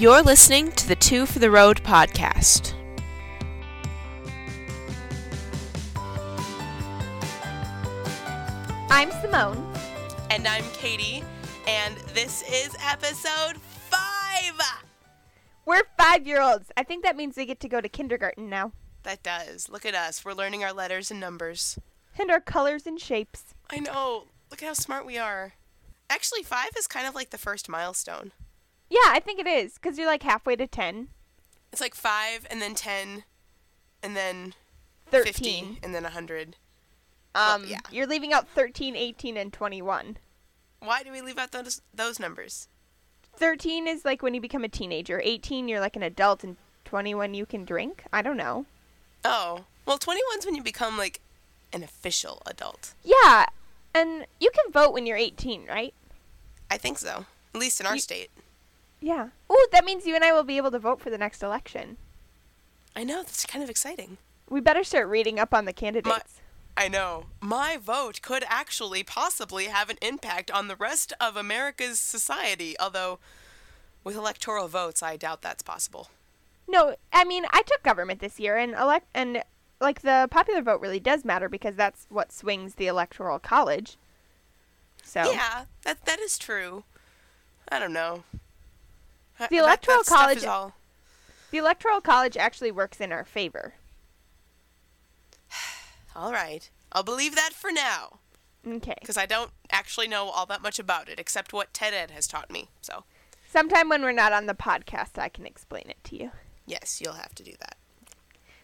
You're listening to the Two for the Road podcast. I'm Simone. And I'm Katie, and this is episode five. We're five year olds. I think that means we get to go to kindergarten now. That does. Look at us. We're learning our letters and numbers. And our colors and shapes. I know. Look at how smart we are. Actually, five is kind of like the first milestone. Yeah, I think it is, because you're like halfway to 10. It's like five, and then 10, and then 13. 15, and then 100. Um, yeah. You're leaving out 13, 18, and 21. Why do we leave out those, those numbers? 13 is like when you become a teenager. 18, you're like an adult, and 21, you can drink. I don't know. Oh, well, 21's when you become like an official adult. Yeah, and you can vote when you're 18, right? I think so. At least in our You- state. Yeah. Oh, that means you and I will be able to vote for the next election. I know. That's kind of exciting. We better start reading up on the candidates. I know. My vote could actually possibly have an impact on the rest of America's society, although with electoral votes, I doubt that's possible. No, I mean I took government this year, and elect and like the popular vote really does matter because that's what swings the electoral college. So Yeah, that that is true. I don't know. Uh, The electoral that stuff college- is all- the electoral college actually works in our favor. all right. I'll believe that for now, Okay. because I don't actually know all that much about it, except what TED Ed has taught me. So, Sometime when we're not on the podcast, I can explain it to you. yes, you'll have to do that.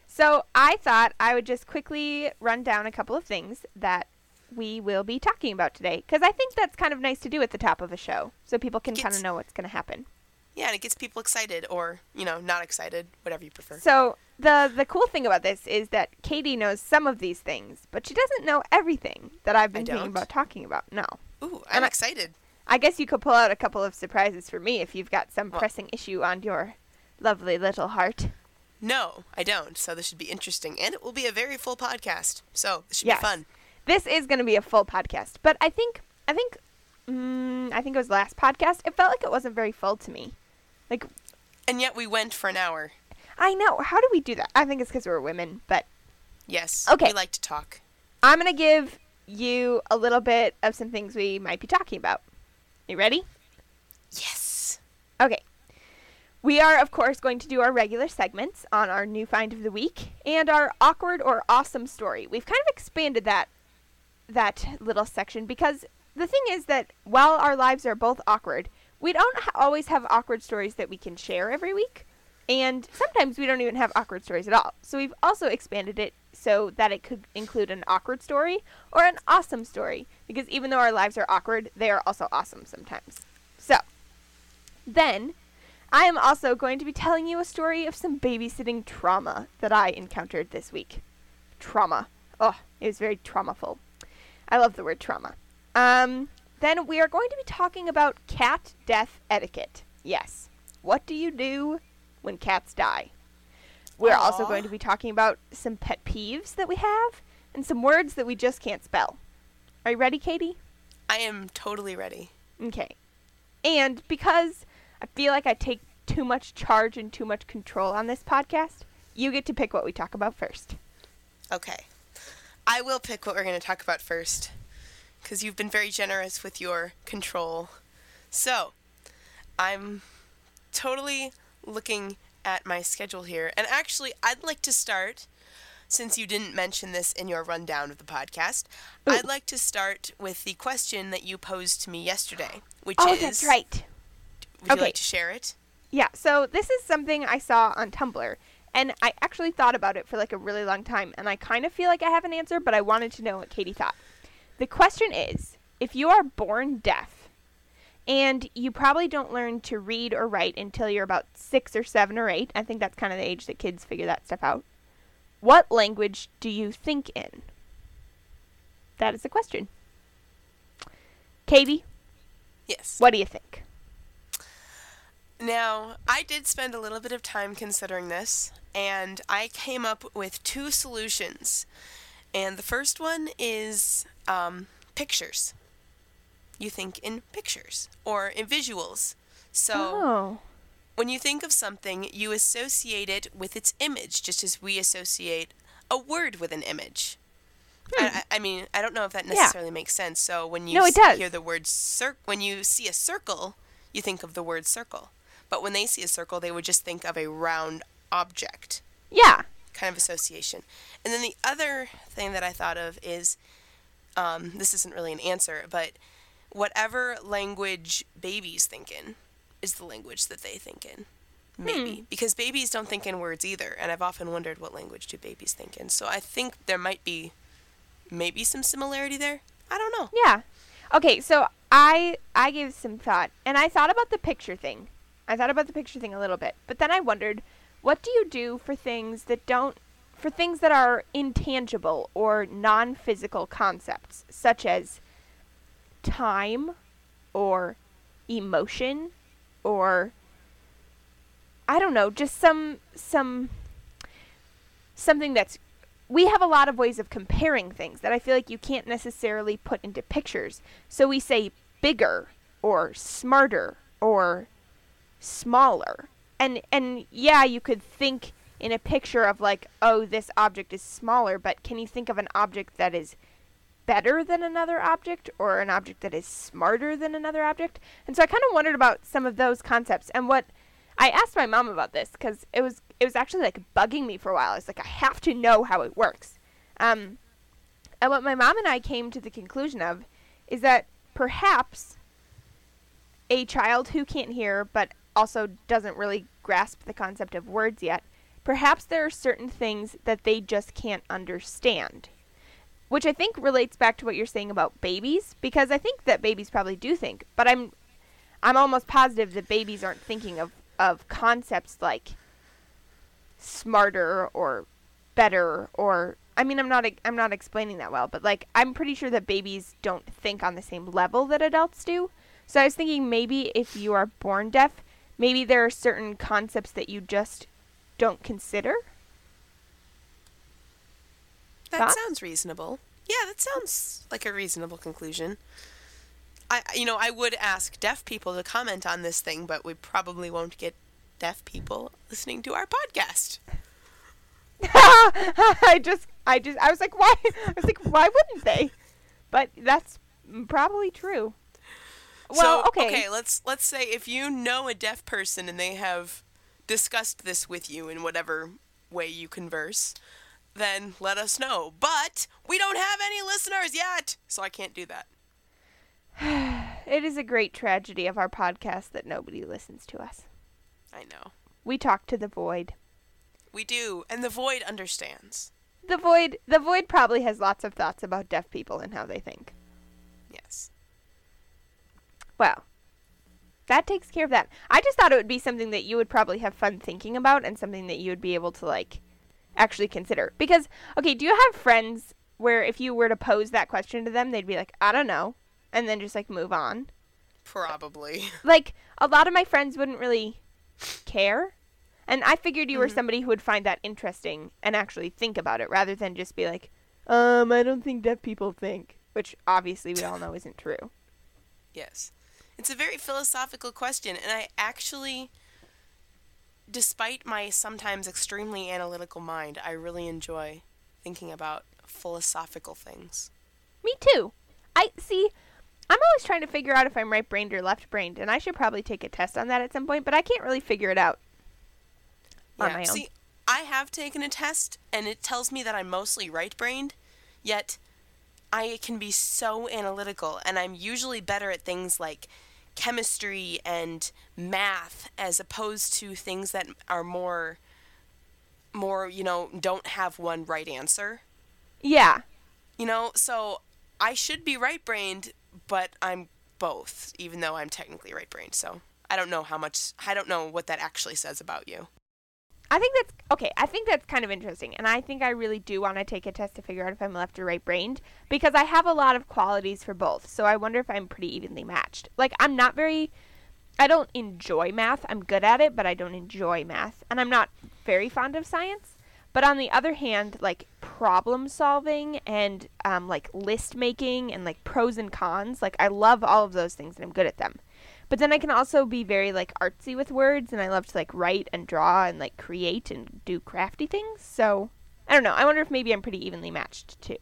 So I thought I would just quickly run down a couple of things that we will be talking about today because I think that's kind of nice to do at the top of a show so people can kind of know what's going to happen. Yeah, and it gets people excited, or you know, not excited, whatever you prefer. So the the cool thing about this is that Katie knows some of these things, but she doesn't know everything that I've been thinking about talking about. No. Ooh, I'm I- excited. I guess you could pull out a couple of surprises for me if you've got some Well- pressing issue on your lovely little heart. No, I don't. So this should be interesting, and it will be a very full podcast. So this should Yes. be fun. This is going to be a full podcast, but I think I think mm, I think it was last podcast. It felt like it wasn't very full to me. Like And yet we went for an hour. I know how do we do that? I think it's because we're women, but Yes. Okay. We like to talk. I'm going to give you a little bit of some things we might be talking about. You ready? Yes. Okay. We are, of course, going to do our regular segments on our new find of the week and our awkward or awesome story. We've kind of expanded that that little section because the thing is that while our lives are both awkward, we don't ha- always have awkward stories that we can share every week, and sometimes we don't even have awkward stories at all. So we've also expanded it so that it could include an awkward story or an awesome story because even though our lives are awkward, they are also awesome sometimes. So, then, I am also going to be telling you a story of some babysitting trauma that I encountered this week. Trauma. Oh, it was very traumaful. I love the word trauma. Um, then we are going to be talking about cat death etiquette. Yes. What do you do when cats die? We're also going to be talking about some pet peeves that we have and some words that we just can't spell. Are you ready, Katie? I am totally ready. Okay. And because I feel like I take too much charge and too much control on this podcast, you get to pick what we talk about first. Okay. I will pick what we're going to talk about first because you've been very generous with your control. So, I'm totally looking at my schedule here. And actually, I'd like to start, since you didn't mention this in your rundown of the podcast, Ooh. I'd like to start with the question that you posed to me yesterday, which Oh, is that's right. Would you like to share it? Yeah, so this is something I saw on Tumblr, and I actually thought about it for like a really long time, and I kind of feel like I have an answer, but I wanted to know what Katie thought. The question is if you are born deaf, and you probably don't learn to read or write until you're about six or seven or eight, I think that's kind of the age that kids figure that stuff out. What language do you think in? That is the question. Katie, Yes. what do you think? Now, I did spend a little bit of time considering this, and I came up with two solutions. And the first one is um, pictures. You think in pictures or in visuals. So, oh. when you think of something, you associate it with its image, just as we associate a word with an image. I, I I mean, I don't know if that Hmm. Yeah. necessarily makes sense. So when you No, s- hear the word cir- when you see a circle, you think of the word circle. But when they see a circle, they would just think of a round object Yeah. Kind of association. And then the other thing that I thought of is um, this isn't really an answer, but whatever language babies think in is the language that they think in. Maybe. Because babies don't think in words either. And I've often wondered what language do babies think in. So I think there might be maybe some similarity there. I don't know. Yeah. Okay, so I I gave some thought and I thought about the picture thing. I thought about the picture thing a little bit, but then I wondered, what do you do for things that don't for things that are intangible or non-physical concepts such as time or emotion or I don't know, just some some something that's we have a lot of ways of comparing things that I feel like you can't necessarily put into pictures. So we say bigger or smarter or smaller. And and yeah, you could think in a picture of like, oh, this object is smaller, but can you think of an object that is better than another object or an object that is smarter than another object? And so I kind of wondered about some of those concepts and what I asked my mom about this because it was it was actually like bugging me for a while. I was like, I have to know how it works. Um, and what my mom and I came to the conclusion of is that perhaps a child who can't hear but also doesn't really grasp the concept of words yet, perhaps there are certain things that they just can't understand. Which I think relates back to what you're saying about babies, because I think that babies probably do think, but I'm I'm almost positive that babies aren't thinking of, of concepts like smarter or better or I mean I'm not I'm not explaining that well, but like I'm pretty sure that babies don't think on the same level that adults do. So I was thinking maybe if you are born deaf, maybe there are certain concepts that you just don't consider. That Thoughts? sounds reasonable. Yeah, that sounds like a reasonable conclusion. I, you know, I would ask deaf people to comment on this thing, but we probably won't get deaf people listening to our podcast. I just I just I was like why I was like why wouldn't they? But that's probably true. Well, so, okay. okay, let's let's say if you know a deaf person and they have discussed this with you in whatever way you converse, then let us know. But we don't have any listeners yet, so I can't do that. It is a great tragedy of our podcast that nobody listens to us. I know. We talk to the void. We do, and the void understands. The void the void probably has lots of thoughts about deaf people and how they think. Yes. Well, that takes care of that. I just thought it would be something that you would probably have fun thinking about and something that you would be able to like actually consider. Because okay, do you have friends where if you were to pose that question to them, they'd be like, "I don't know," and then just like move on? Probably. Like a lot of my friends wouldn't really care. And I figured you were somebody who would find that interesting and actually think about it rather than just be like, "Um, I don't think deaf people think," which obviously we all know isn't true. Yes. It's a very philosophical question, and I actually, despite my sometimes extremely analytical mind, I really enjoy thinking about philosophical things. Me too. I see. I'm always trying to figure out if I'm right brained or left brained, and I should probably take a test on that at some point, but I can't really figure it out on my own. See, I have taken a test, and it tells me that I'm mostly right brained, yet I can be so analytical, and I'm usually better at things like chemistry and math as opposed to things that are more more you know don't have one right answer yeah. you know so i should be right brained but i'm both even though i'm technically right brained so i don't know how much i don't know what that actually says about you I think that's okay. I think that's kind of interesting, and I think I really do want to take a test to figure out if I'm left or right brained because I have a lot of qualities for both. So I wonder if I'm pretty evenly matched. Like I'm not very, I don't enjoy math. I'm good at it, but I don't enjoy math, and I'm not very fond of science. But on the other hand, like problem solving and um, like list making and like pros and cons, like I love all of those things and I'm good at them. But then I can also be very like artsy with words and I love to like write and draw and like create and do crafty things. So I don't know. I wonder if maybe I'm pretty evenly matched too.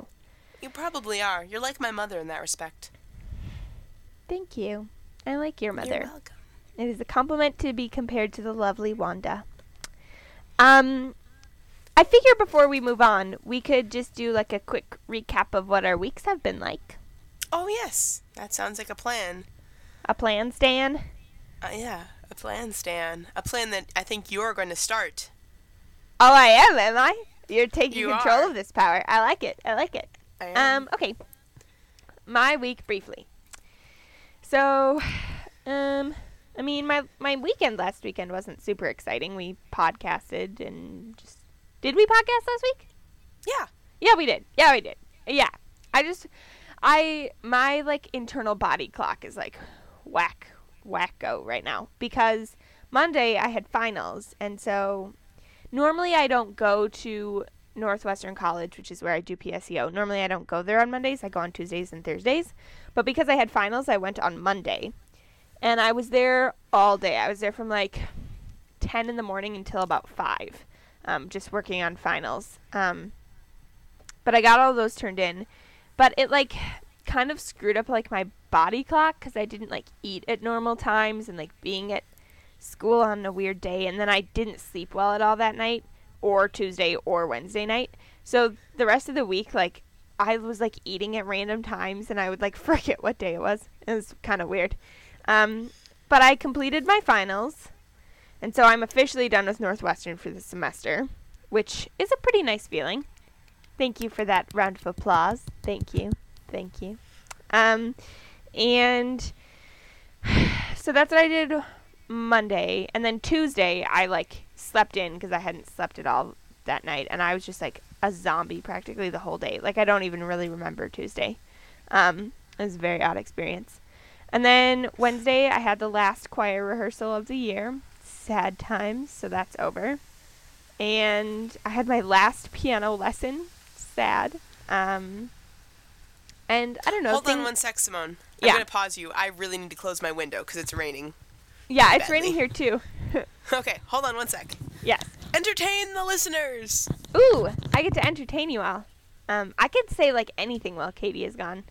You probably are. You're like my mother in that respect. Thank you. I like your mother. You're welcome. It is a compliment to be compared to the lovely Wanda. Um, I figure before we move on, we could just do like a quick recap of what our weeks have been like. Oh yes, that sounds like a plan. A plan, Stan? Uh, yeah, a plan, Stan. A plan that I think you're going to start. Oh, I am, am I? You're taking You control are. of this power. I like it. I like it. I am. Um, okay. My week briefly. So, um, I mean, my my weekend last weekend wasn't super exciting. We podcasted and just did we podcast last week? yeah. Yeah, we did. Yeah, we did. Yeah. I just I my like internal body clock is like whack wacko right now because Monday I had finals and so normally I don't go to Northwestern College, which is where I do PSEO. Normally I don't go there on Mondays. I go on Tuesdays and Thursdays. But because I had finals, I went on Monday. And I was there all day. I was there from like 10 in the morning until about 5, um, just working on finals. Um, but I got all those turned in. But it like kind of screwed up like my body clock because I didn't like eat at normal times and like being at school on a weird day. And then I didn't sleep well at all that night or Tuesday or Wednesday night. So the rest of the week, like, I was like eating at random times and I would like forget what day it was. It was kind of weird. Um, but I completed my finals. And so I'm officially done with Northwestern for the semester, which is a pretty nice feeling. Thank you for that round of applause. Thank you. Thank you. Um, and so that's what I did Monday. And then Tuesday, I like slept in because I hadn't slept at all that night. And I was just like a zombie practically the whole day. Like, I don't even really remember Tuesday. Um, it was a very odd experience. And then Wednesday, I had the last choir rehearsal of the year. Sad times, so that's over. And I had my last piano lesson. Sad. Um, and I don't know. Hold on one sec, Simone. I'm Yeah. going to pause you. I really need to close my window because it's raining. Yeah, it's badly. raining here too. Okay, hold on one sec. yes. Entertain the listeners. Ooh, I get to entertain you all. Um, I could say like anything while Katie is gone.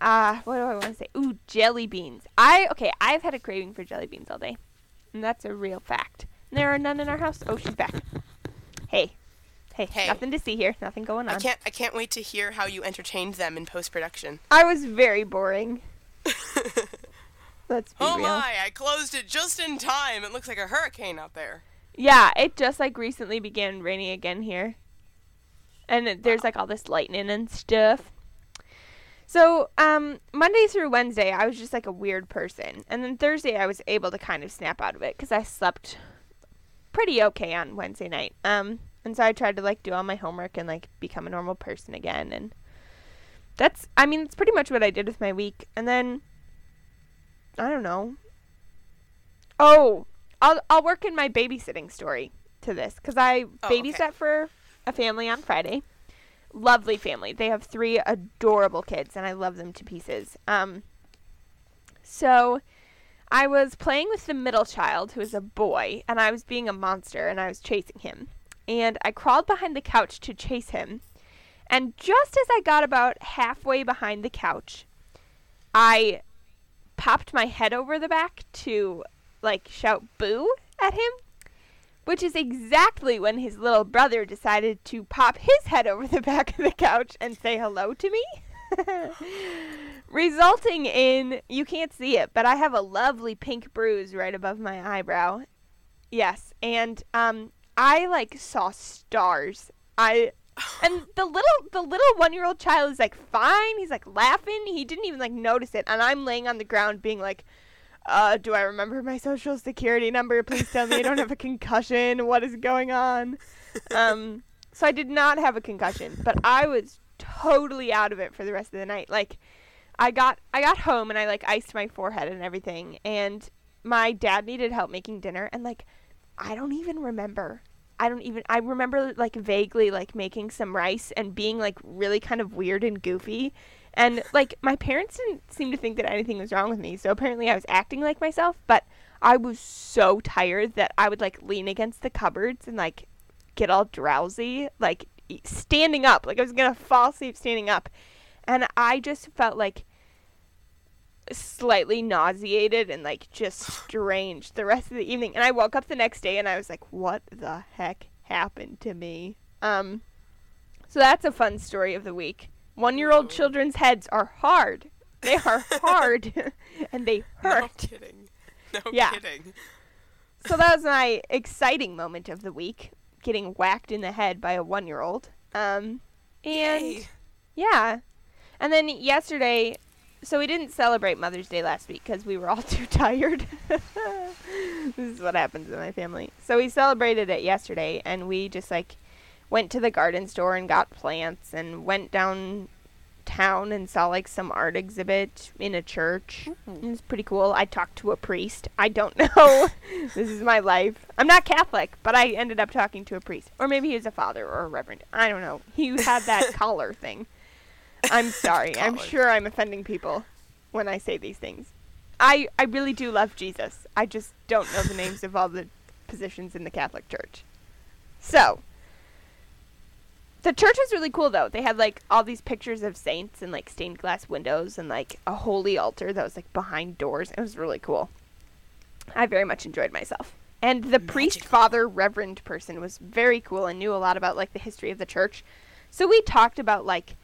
Uh, what do I want to say? Ooh, jelly beans. I okay. I've had a craving for jelly beans all day, and that's a real fact. There are none in our house. Oh, she's back. Hey, hey, Hey. nothing to see here. Nothing going on. I can't I can't wait to hear how you entertained them in post production. I was very boring. Let's be oh real. my, I closed it just in time. It looks like a hurricane out there. Yeah, it just like recently began raining again here. And it, there's like all this lightning and stuff. So, um, Monday through Wednesday, I was just like a weird person. And then Thursday, I was able to kind of snap out of it because I slept pretty okay on Wednesday night. Um, and so I tried to like do all my homework and like become a normal person again. And that's, I mean, it's pretty much what I did with my week. And then, I don't know. Oh, I'll I'll work in my babysitting story to this because I Oh, babysat okay. for a family on Friday. Lovely family. They have three adorable kids, and I love them to pieces. Um, so I was playing with the middle child, who is a boy, and I was being a monster, and I was chasing him. And I crawled behind the couch to chase him. And just as I got about halfway behind the couch, I popped my head over the back to like shout boo at him, which is exactly when his little brother decided to pop his head over the back of the couch and say hello to me. Resulting in, you can't see it, but I have a lovely pink bruise right above my eyebrow. Yes, and um, I like saw stars. I and the little the little one year old child is like fine. He's like laughing. He didn't even like notice it, and I'm laying on the ground being like, uh, do I remember my social security number? Please tell me I don't have a concussion. What is going on? Um, so I did not have a concussion, but I was totally out of it for the rest of the night. Like, I got I got home and I like iced my forehead and everything, and my dad needed help making dinner, and like, I don't even remember I don't even I remember like vaguely like making some rice and being like really kind of weird and goofy. And like my parents didn't seem to think that anything was wrong with me. So apparently I was acting like myself, but I was so tired that I would like lean against the cupboards and like get all drowsy, like standing up, like I was going to fall asleep standing up. And I just felt like slightly nauseated and like just strange the rest of the evening. And I woke up the next day and I was like, what the heck happened to me? Um, so that's a fun story of the week. One year old children's heads are hard. They are hard and they hurt. No kidding. No Yeah. kidding. So that was my exciting moment of the week, getting whacked in the head by a one year old. Um, and Yay. yeah. And then yesterday, so we didn't celebrate Mother's Day last week because we were all too tired. this is what happens in my family. So we celebrated it yesterday, and we just like went to the garden store and got plants, and went downtown and saw like some art exhibit in a church. Hmm. It was pretty cool. I talked to a priest. I don't know. this is my life. I'm not Catholic, but I ended up talking to a priest, or maybe he was a father or a reverend. I don't know. He had that collar thing. I'm sorry. I'm sure I'm offending people when I say these things. I I really do love Jesus. I just don't know the names of all the positions in the Catholic Church. So, the church was really cool though. They had like all these pictures of saints and like stained glass windows and like a holy altar that was like behind doors. It was really cool. I very much enjoyed myself. And the priest, father, reverend person was very cool and knew a lot about like the history of the church. So we talked about like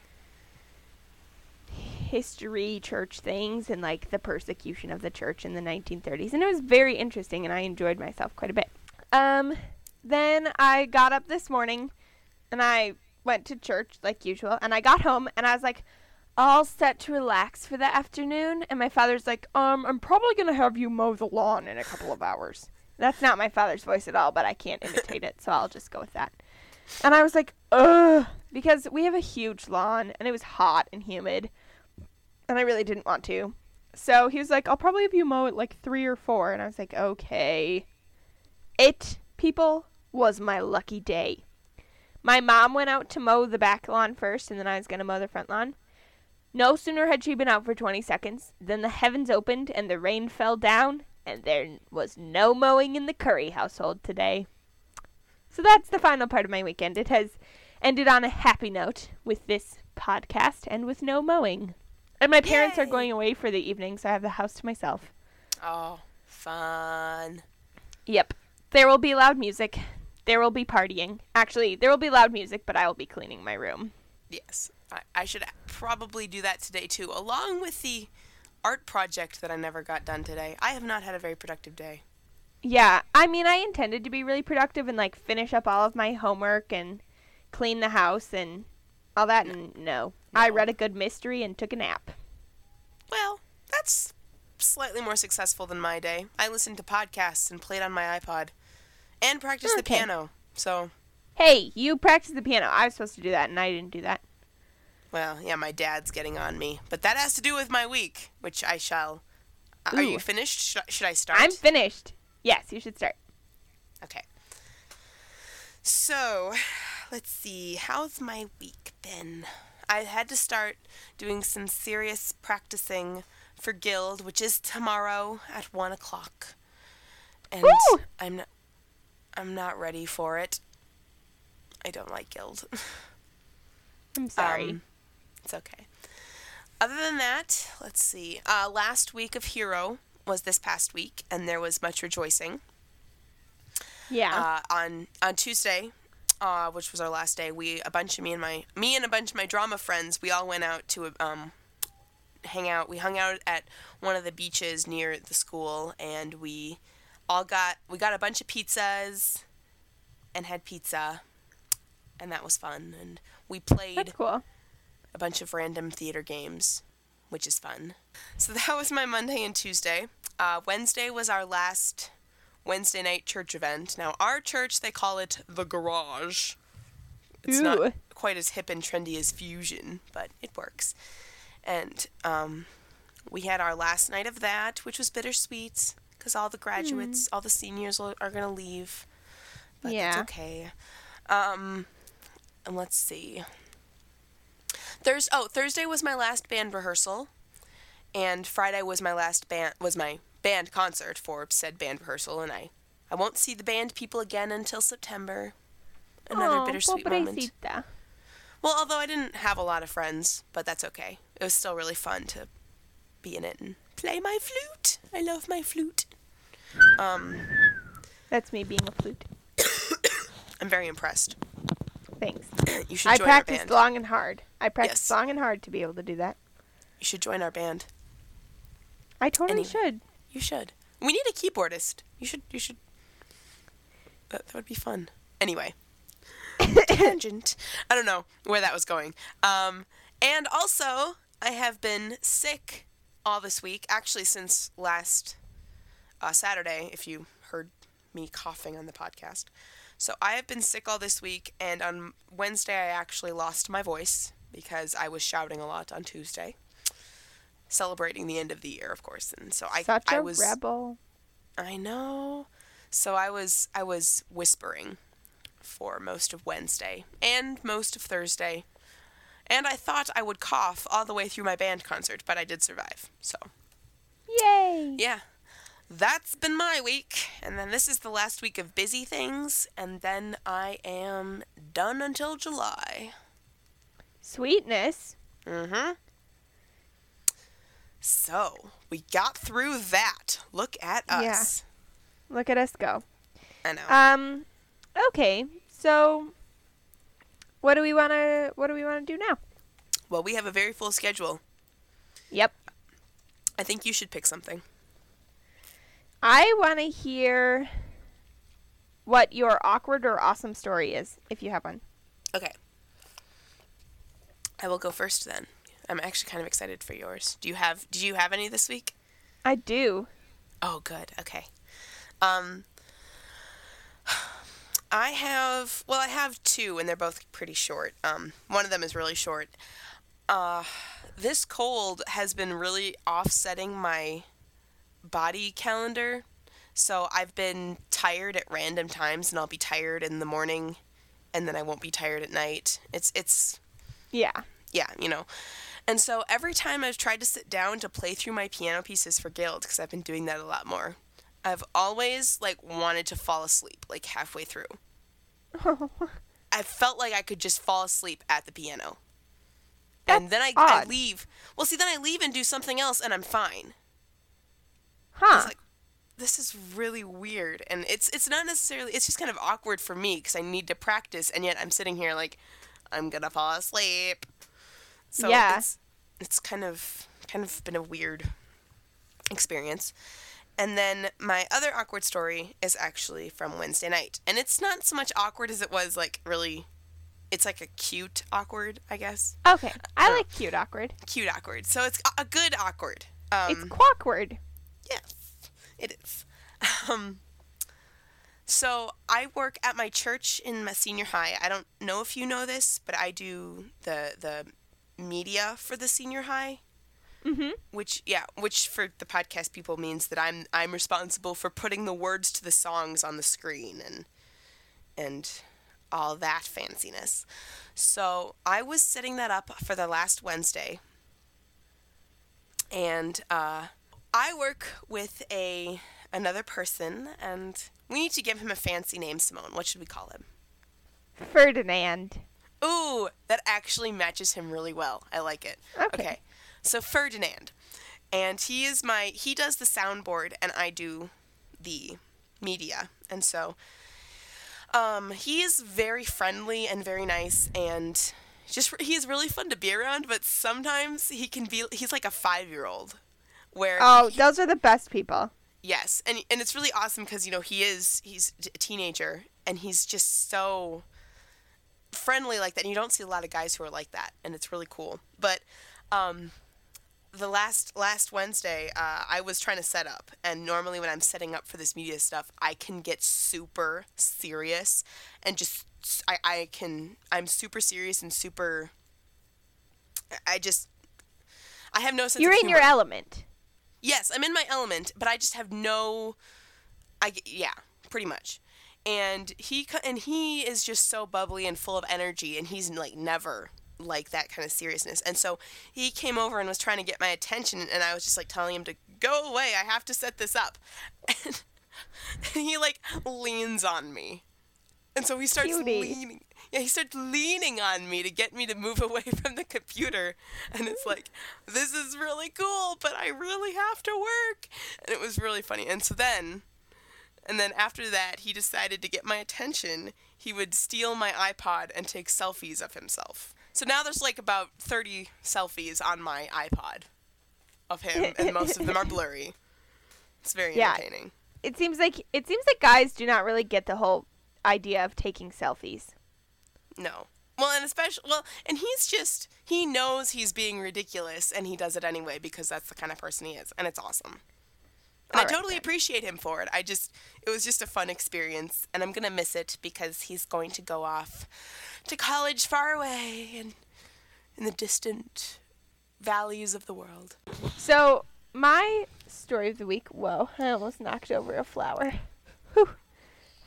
history church things and like the persecution of the church in the 1930s and it was very interesting and I enjoyed myself quite a bit. Um then I got up this morning and I went to church like usual and I got home and I was like all set to relax for the afternoon and my father's like um I'm probably going to have you mow the lawn in a couple of hours. That's not my father's voice at all, but I can't imitate it, so I'll just go with that. And I was like, ugh, because we have a huge lawn and it was hot and humid and I really didn't want to. So he was like, I'll probably have you mow at like three or four. And I was like, okay. It, people, was my lucky day. My mom went out to mow the back lawn first, and then I was going to mow the front lawn. No sooner had she been out for 20 seconds than the heavens opened and the rain fell down, and there was no mowing in the Curry household today. So that's the final part of my weekend. It has ended on a happy note with this podcast and with no mowing. And my parents are going away for the evening, so I have the house to myself. Oh, fun. Yep. There will be loud music. There will be partying. Actually, there will be loud music, but I will be cleaning my room. Yes, I, I should probably do that today too, along with the art project that I never got done today. I have not had a very productive day. Yeah, I mean, I intended to be really productive and like finish up all of my homework and clean the house and all that. And no, I read a good mystery and took a nap. Well, that's slightly more successful than my day. I listened to podcasts and played on my iPod and practiced the piano. So, Hey, you practiced the piano. I was supposed to do that, and I didn't do that. well, yeah, my dad's getting on me. But that has to do with my week, which I shall. Uh, Are you finished? Should I, should I start? I'm finished. Yes, you should start. Okay. So, let's see. How's my week been? I had to start doing some serious practicing for Guild, which is tomorrow at one o'clock, and Woo! I'm not. I'm not ready for it. I don't like Guild. I'm sorry. Um, it's okay. Other than that, let's see. Uh, last week of Hero was this past week, and there was much rejoicing yeah. uh, on on Tuesday, uh, which was our last day, we a bunch of me and my me and a bunch of my drama friends, we all went out to um, hang out. We hung out at one of the beaches near the school, and we all got we got a bunch of pizzas and had pizza, and that was fun. And we played cool. a bunch of random theater games, which is fun. So that was my Monday and Tuesday. Uh, Wednesday was our last Wednesday night church event. Now, our church, they call it the garage. It's Ooh. not quite as hip and trendy as Fusion, but it works. And um, we had our last night of that, which was bittersweet because all the graduates, all the seniors are going to leave. but Yeah. that's okay. Um, and let's see. Thurs oh Thursday was my last band rehearsal, and Friday was my last band was my band concert Forbes said band rehearsal, and I I won't see the band people again until September. Another bittersweet moment. Well, although I didn't have a lot of friends, but that's okay. It was still really fun to be in it and play my flute. I love my flute. Um, That's me being a flute. I'm very impressed. Thanks. You should I join our practiced band. long and hard. I practiced Yes. long and hard to be able to do that. You should join our band. I totally Anyway. should. You should. We need a keyboardist. You should. You should. That, that would be fun. Anyway. Tangent. I don't know where that was going. Um, and also, I have been sick all this week. Actually, since last uh, Saturday, if you heard me coughing on the podcast. So I have been sick all this week, and on Wednesday, I actually lost my voice because I was shouting a lot on Tuesday. Celebrating the end of the year, of course, and so I Such I a was rebel. I know. So I was I was whispering for most of Wednesday and most of Thursday. And I thought I would cough all the way through my band concert, but I did survive. So, Yay! yeah. That's been my week. And then this is the last week of busy things, and then I am done until July. Sweetness. Mm Mhm. So, we got through that. Look at us. Yeah. Look at us go. I know. Um, okay. So, what do we want to what do we want to do now? well, we have a very full schedule. Yep. I think you should pick something. I want to hear what your awkward or awesome story is, if you have one. Okay. I will go first then. I'm actually kind of excited for yours. Do you have did you have any this week? I do. Oh, good. Okay. Um I have well, I have two and they're both pretty short. Um one of them is really short. Uh this cold has been really offsetting my body calendar. So I've been tired at random times and I'll be tired in the morning and then I won't be tired at night. It's it's Yeah. yeah, you know. And so every time I've tried to sit down to play through my piano pieces for Guild, because I've been doing that a lot more, I've always like wanted to fall asleep like halfway through. I felt like I could just fall asleep at the piano. and then I, That's I leave. Well, see, then I leave and do something else, and I'm fine. huh. It's like this is really weird, and it's it's not necessarily. It's just kind of awkward for me because I need to practice, and yet I'm sitting here like I'm gonna fall asleep. So Yeah. it's it's kind of kind of been a weird experience. And then my other awkward story is actually from Wednesday night, and it's not so much awkward as it was like really. It's like a cute awkward, I guess. okay. I uh, like cute awkward. Cute awkward. So it's a- good awkward. Um, it's quawkward. Yes, it is. Um, so I work at my church in my senior high. I don't know if you know this, but I do the the media for the senior high. Mhm. Which yeah, which for the podcast people means that I'm I'm responsible for putting the words to the songs on the screen and and all that fanciness. So I was setting that up for the last Wednesday, and uh, I work with a another person, and we need to give him a fancy name. Simone, what should we call him? Ferdinand. Ooh, that actually matches him really well. I like it. Okay. So Ferdinand, and he is my he does the soundboard, and I do the media, and so um, he is very friendly and very nice, and just he is really fun to be around. But sometimes he can be he's like a five year old, where Oh, he- those are the best people. Yes, and and it's really awesome because you know he is he's a teenager and he's just so friendly like that. And you don't see a lot of guys who are like that, and it's really cool. But um, the last last Wednesday, uh, I was trying to set up, and normally when I'm setting up for this media stuff, I can get super serious and just I I can I'm super serious and super. I just I have no sense. You're in your element. Yes, I'm in my element, but I just have no. I yeah, pretty much, and he and he is just so bubbly and full of energy and he's like never like that kind of seriousness. And so he came over and was trying to get my attention and i was just like telling him to go away. I have to set this up. And, and he like leans on me. And so he starts Cutie. leaning yeah he starts leaning on me to get me to move away from the computer. And it's like this is really cool but i really have to work. And it was really funny. And so then and then after that, he decided to get my attention. He would steal my iPod and take selfies of himself. So now there's like about 30 selfies on my iPod of him, and most of them are blurry. It's very Yeah. entertaining. It seems like it seems like guys do not really get the whole idea of taking selfies. No. Well, and especially, well, and he's just, he knows he's being ridiculous, and he does it anyway because that's the kind of person he is, and it's awesome. And I All right, totally then. appreciate him for it. I just, it was just a fun experience, and I'm gonna miss it because he's going to go off to college far away and in the distant valleys of the world. So my story of the week. Whoa! I almost knocked over a flower. Whew.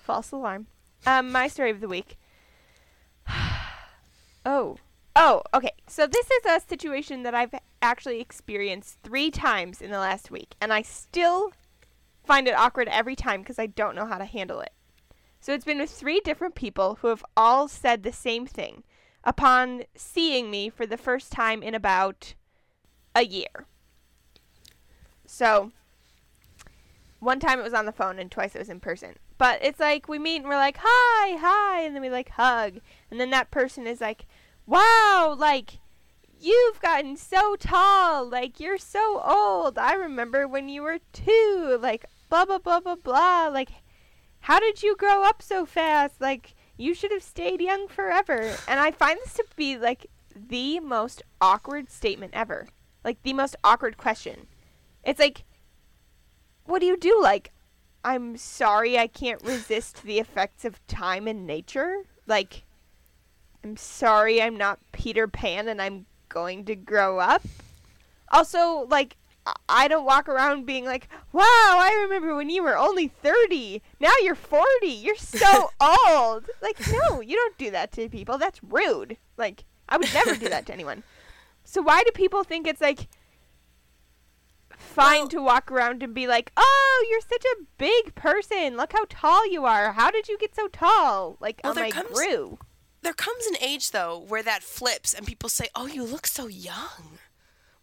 False alarm. Um, my story of the week. oh. Oh, okay. So this is a situation that I've actually experienced three times in the last week, and I still find it awkward every time because I don't know how to handle it. So it's been with three different people who have all said the same thing upon seeing me for the first time in about a year. So one time it was on the phone and twice it was in person. But it's like we meet and we're like, hi, hi, and then we like hug. And then that person is like, wow, like, you've gotten so tall. Like, you're so old. I remember when you were two. Like, blah, blah, blah, blah, blah. Like, how did you grow up so fast? Like, you should have stayed young forever. And I find this to be like the most awkward statement ever. Like, the most awkward question. It's like, what do you do? Like, I'm sorry I can't resist the effects of time and nature. Like, I'm sorry I'm not Peter Pan and I'm going to grow up. Also, like, I- don't walk around being like, wow, I remember when you were only 30. Now you're 40. You're so old. Like, no, you don't do that to people. That's rude. Like, I would never do that to anyone. So why do people think it's like fine Well- to walk around and be like, "Oh, you're such a big person. Look how tall you are. How did you get so tall?" Like, Well, I comes- grew. There comes an age though where that flips, and people say, "Oh, you look so young."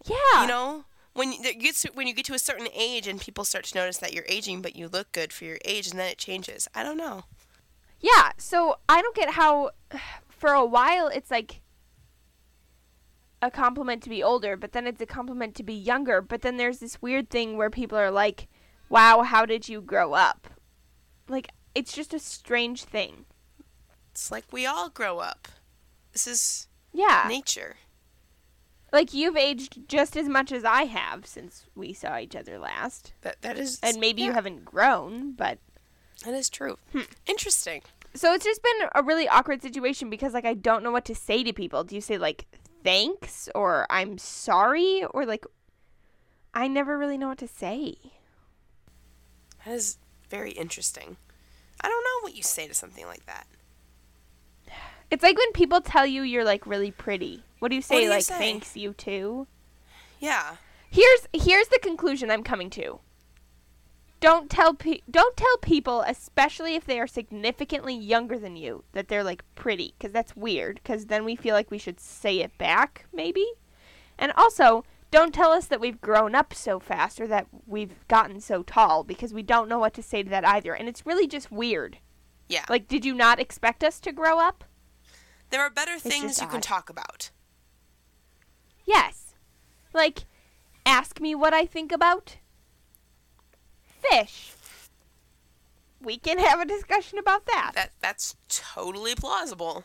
Yeah. You know, when you, gets to, when you get to a certain age, and people start to notice that you're aging, but you look good for your age, and then it changes. I don't know. Yeah, so I don't get how for a while it's like a compliment to be older, but then it's a compliment to be younger, but then there's this weird thing where people are like, "Wow, how did you grow up?" Like it's just a strange thing. It's like we all grow up. This is Yeah. nature. Like you've aged just as much as I have since we saw each other last. That that is And maybe you haven't grown, but That is true. Hmm. Interesting. so it's just been a really awkward situation because like I don't know what to say to people. Do you say like thanks or I'm sorry or like I never really know what to say. That is very interesting. I don't know what you say to something like that. It's like when people tell you you're like really pretty. What do you say do you like say? thanks you too? Yeah. Here's here's the conclusion I'm coming to. Don't tell pe- don't tell people, especially if they are significantly younger than you, that they're like pretty, because that's weird. Because then we feel like we should say it back, maybe. And also, don't tell us that we've grown up so fast or that we've gotten so tall, because we don't know what to say to that either. And it's really just weird. Yeah. Like, did you not expect us to grow up? There are better things just you can talk about. Yes. Like, ask me what I think about fish. We can have a discussion about that. That that's totally plausible.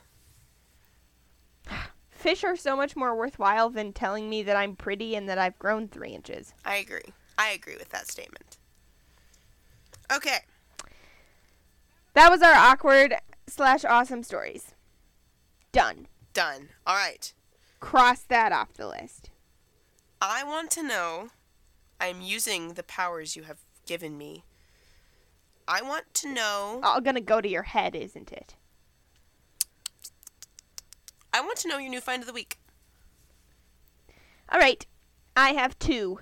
Fish are so much more worthwhile than telling me that I'm pretty and that I've grown three inches. I agree. I agree with that statement. Okay. That was our awkward slash awesome stories. Done. Done. All right. Cross that off the list. I want to know I'm using the powers you have given me I want to know. All gonna go to your head, isn't it? I want to know your new find of the week. All right. I have two.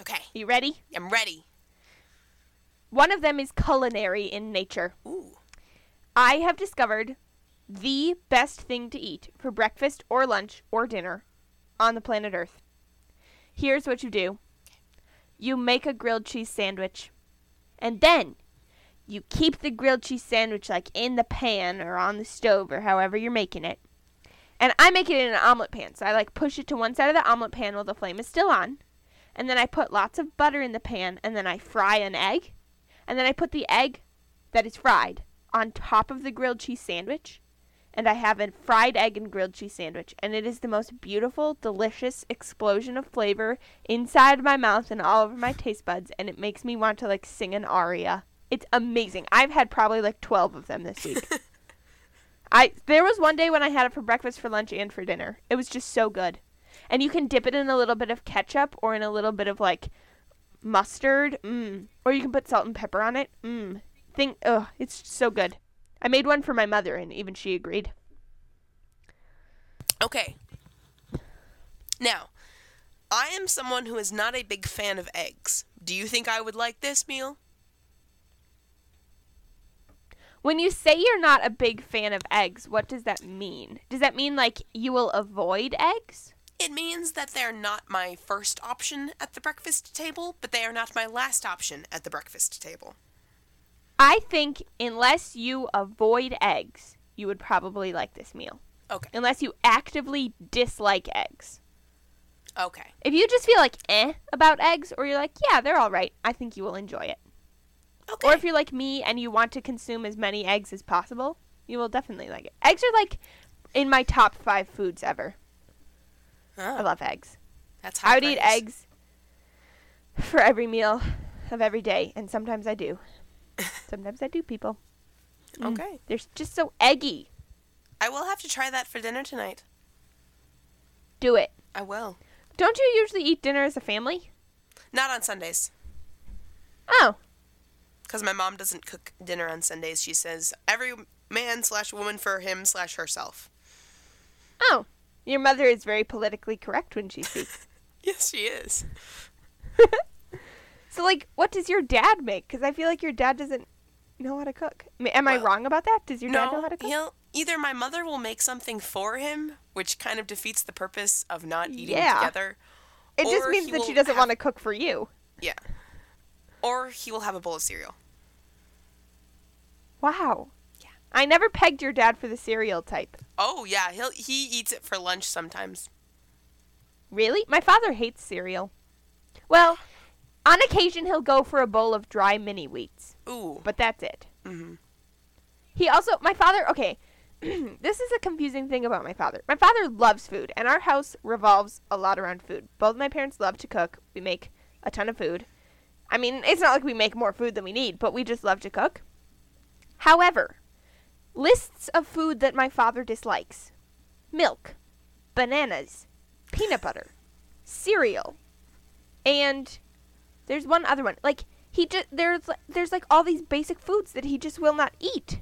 Okay, You ready? I'm ready. One of them is culinary in nature. Ooh. I have discovered the best thing to eat for breakfast or lunch or dinner on the planet Earth. Here's what you do you make a grilled cheese sandwich, and then you keep the grilled cheese sandwich like in the pan or on the stove or however you're making it. And I make it in an omelet pan, so I like push it to one side of the omelet pan while the flame is still on. And then I put lots of butter in the pan, and then I fry an egg. And then I put the egg that is fried on top of the grilled cheese sandwich. And I have a fried egg and grilled cheese sandwich. And it is the most beautiful, delicious explosion of flavor inside my mouth and all over my taste buds. And it makes me want to like sing an aria. It's amazing. I've had probably like 12 of them this week. I there was one day when I had it for breakfast, for lunch, and for dinner. It was just so good. And you can dip it in a little bit of ketchup or in a little bit of like mustard. Mm. Or you can put salt and pepper on it. Mm. Think ugh, it's so good. I made one for my mother and even she agreed. Okay. Now, I am someone who is not a big fan of eggs. Do you think I would like this meal? When you say you're not a big fan of eggs, what does that mean? Does that mean like you will avoid eggs? It means that they're not my first option at the breakfast table, but they are not my last option at the breakfast table. I think unless you avoid eggs, you would probably like this meal. Okay. Unless you actively dislike eggs. Okay. If you just feel like eh about eggs, or you're like, yeah, they're all right, I think you will enjoy it. Okay. Or if you're like me and you want to consume as many eggs as possible, you will definitely like it. Eggs are like in my top five foods ever. I Oh, love eggs. that's how I would eat eggs for every meal of every day, and sometimes I do. Sometimes I do, people. Mm. Okay. They're just so eggy. I will have to try that for dinner tonight. Do it. I will. Don't you usually eat dinner as a family? Not on Sundays. Oh, Because my mom doesn't cook dinner on Sundays. She says every man slash woman for him slash herself. oh. Your mother is very politically correct when she speaks. Yes, she is. so, like, what does your dad make? Because I feel like your dad doesn't know how to cook. I Am I Well, wrong about that? Does your dad know how to cook? he'll either my mother will make something for him, which kind of defeats the purpose of not eating Yeah. together. It just means that she doesn't have- want to cook for you. Yeah. Or he will have a bowl of cereal. Wow. Yeah. I never pegged your dad for the cereal type. Oh yeah, he'll he eats it for lunch sometimes. Really? My father hates cereal. Well, on occasion he'll go for a bowl of dry mini wheats, Ooh. but that's it. hmm He also, my father, okay, this is a confusing thing about my father. My father loves food, and our house revolves a lot around food. Both my parents love to cook. We make a ton of food. I mean, it's not like we make more food than we need, but we just love to cook. However, lists of food that my father dislikes milk, bananas, peanut butter, cereal, and there's one other one. Like, he just there's there's like all these basic foods that he just will not eat.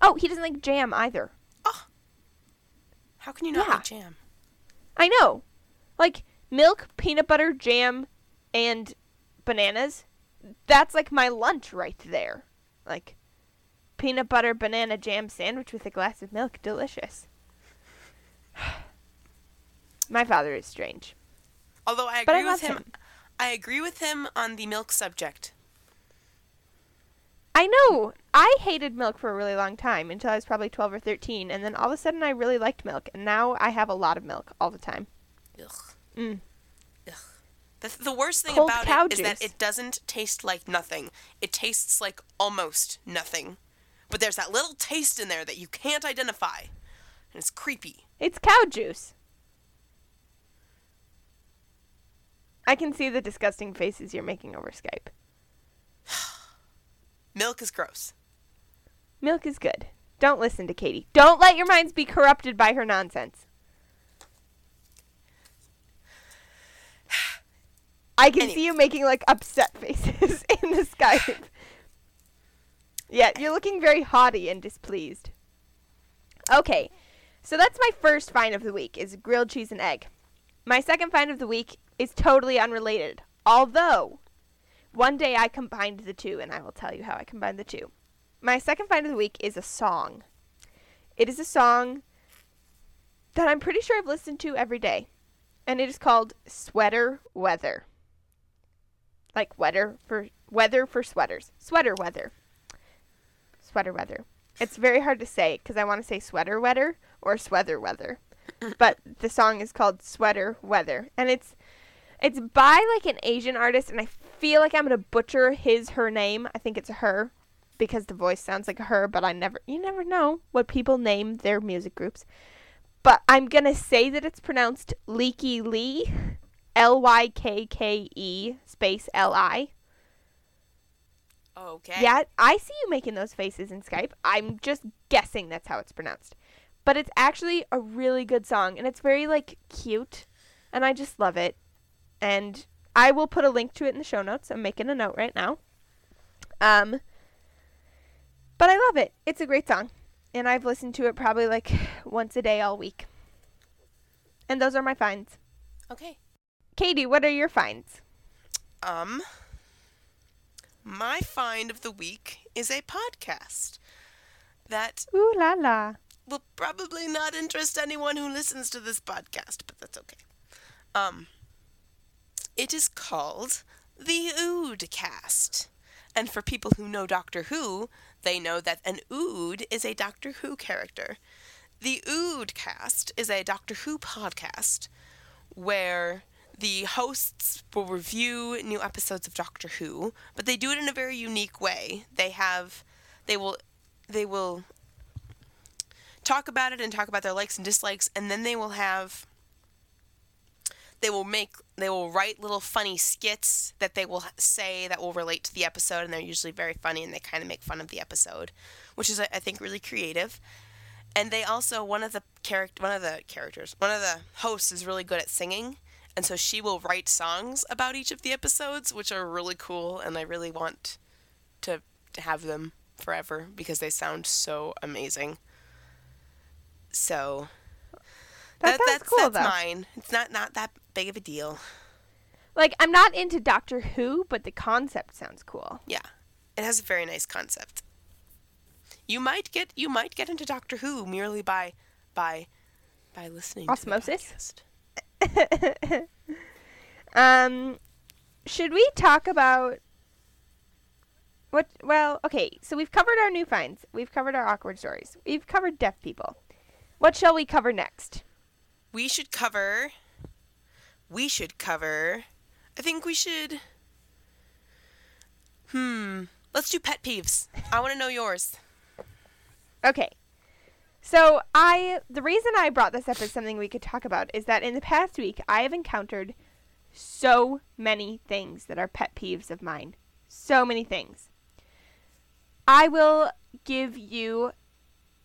Oh, he doesn't like jam either. Oh. How can you not Yeah. like jam? I know. Like milk, peanut butter, jam, and bananas. That's like my lunch right there. Like peanut butter banana jam sandwich with a glass of milk, delicious. my father is strange. Although I But I with love him, him. I agree with him on the milk subject. I know. I hated milk for a really long time until I was probably 12 or 13 and then all of a sudden I really liked milk and now I have a lot of milk all the time. Ugh. Mm. Ugh. The, the worst thing Cold about it is that it doesn't taste like nothing. It tastes like almost nothing. But there's that little taste in there that you can't identify. And it's creepy. It's cow juice. I can see the disgusting faces you're making over Skype. Milk is gross. Milk is good. Don't listen to Katie. Don't let your minds be corrupted by her nonsense. I can see you making like upset faces in the Skype. Yeah, you're looking very haughty and displeased. Okay, so that's my first find of the week is grilled cheese and egg. My second find of the week is totally unrelated, although one day I combined the two, and I will tell you how I combined the two. My second find of the week is a song. It is a song that I'm pretty sure I've listened to every day, and it is called Sweater Weather. Like weather for weather for sweaters. Sweater weather. Sweater weather. It's very hard to say because I want to say sweater weather or sweater weather. but the song is called Sweater Weather and it's it's by like an Asian artist and I feel like I'm going to butcher his her name. I think it's her because the voice sounds like her, but I never you never know what people name their music groups. But I'm going to say that it's pronounced Leaky Lee, L Y K K E space L I. Okay. Yeah, I see you making those faces in Skype. I'm just guessing that's how it's pronounced. But it's actually a really good song and it's very like cute and I just love it. And I will put a link to it in the show notes. I'm making a note right now. Um but I love it. It's a great song. And I've listened to it probably like once a day all week. And those are my finds. Okay. Katie, what are your finds? Um, my find of the week is a podcast that Ooh la la. will probably not interest anyone who listens to this podcast, but that's okay. Um, it is called the Oodcast. And for people who know Doctor Who, they know that an Ood is a Doctor Who character. The Oodcast is a Doctor Who podcast where the hosts will review new episodes of Doctor Who, but they do it in a very unique way. They have they will they will talk about it and talk about their likes and dislikes and then they will have they will make they will write little funny skits that they will say that will relate to the episode and they're usually very funny and they kind of make fun of the episode which is i think really creative. And they also one of the character one of the characters one of the hosts is really good at singing and so she will write songs about each of the episodes which are really cool and i really want to, to have them forever because they sound so amazing. So That, sounds that's cool that's though. mine it's not not that big of a deal Like I'm not into Doctor Who, but the concept sounds cool. yeah it has a very nice concept you might get you might get into doctor who merely by by by listening Osmosis? to the um, should we talk about what? Well, okay. So we've covered our new finds. We've covered our awkward stories. We've covered deaf people. What shall we cover next? We should cover we should cover i think we should hmm let's do pet peeves i want to know yours Okay. So I the reason I brought this up as something we could talk about is that in the past week I have encountered so many things that are pet peeves of mine. So many things. I will give you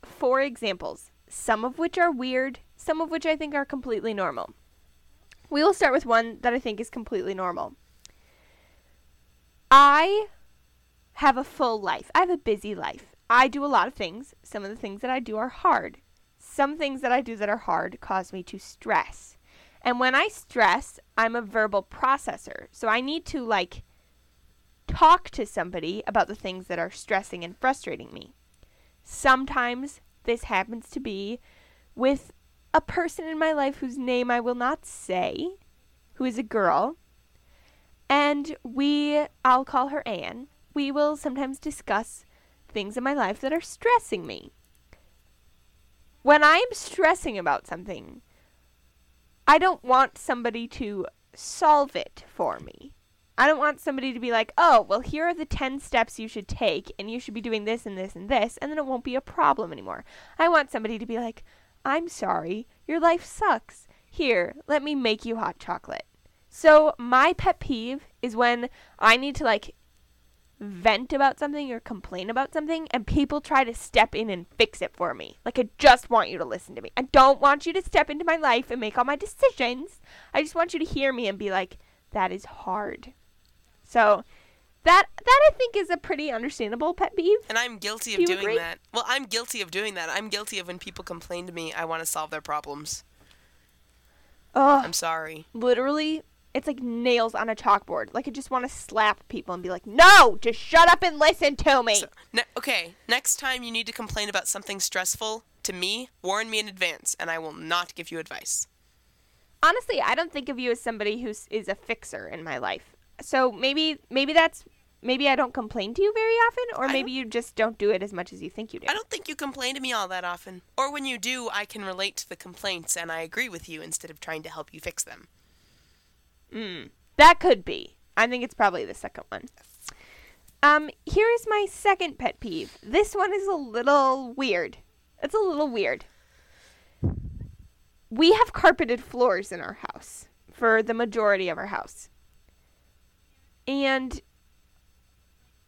four examples, some of which are weird, some of which I think are completely normal. We will start with one that I think is completely normal. I have a full life. I have a busy life. I do a lot of things. Some of the things that I do are hard. Some things that I do that are hard cause me to stress. And when I stress, I'm a verbal processor. So I need to like talk to somebody about the things that are stressing and frustrating me. Sometimes this happens to be with a person in my life whose name I will not say, who is a girl. And we, I'll call her Anne. We will sometimes discuss things in my life that are stressing me. When I'm stressing about something, I don't want somebody to solve it for me. I don't want somebody to be like, oh, well, here are the 10 steps you should take, and you should be doing this and this and this, and then it won't be a problem anymore. I want somebody to be like, I'm sorry, your life sucks. Here, let me make you hot chocolate. So, my pet peeve is when I need to, like, vent about something or complain about something and people try to step in and fix it for me. Like I just want you to listen to me. I don't want you to step into my life and make all my decisions. I just want you to hear me and be like, that is hard. So That that I think is a pretty understandable pet peeve. And I'm guilty of Do doing agree? that. Well, I'm guilty of doing that. I'm guilty of when people complain to me, I want to solve their problems. Ugh, I'm sorry. literally, it's like nails on a chalkboard. Like I just want to slap people and be like, "No, just shut up and listen to me." So, ne- okay, next time you need to complain about something stressful to me, warn me in advance, and I will not give you advice. Honestly, I don't think of you as somebody who is a fixer in my life. So maybe maybe that's maybe I don't complain to you very often, or maybe you just don't do it as much as you think you do. I don't think you complain to me all that often. Or when you do, I can relate to the complaints and I agree with you instead of trying to help you fix them. Mm, that could be. I think it's probably the second one. Um, here is my second pet peeve. This one is a little weird. It's a little weird. We have carpeted floors in our house for the majority of our house. And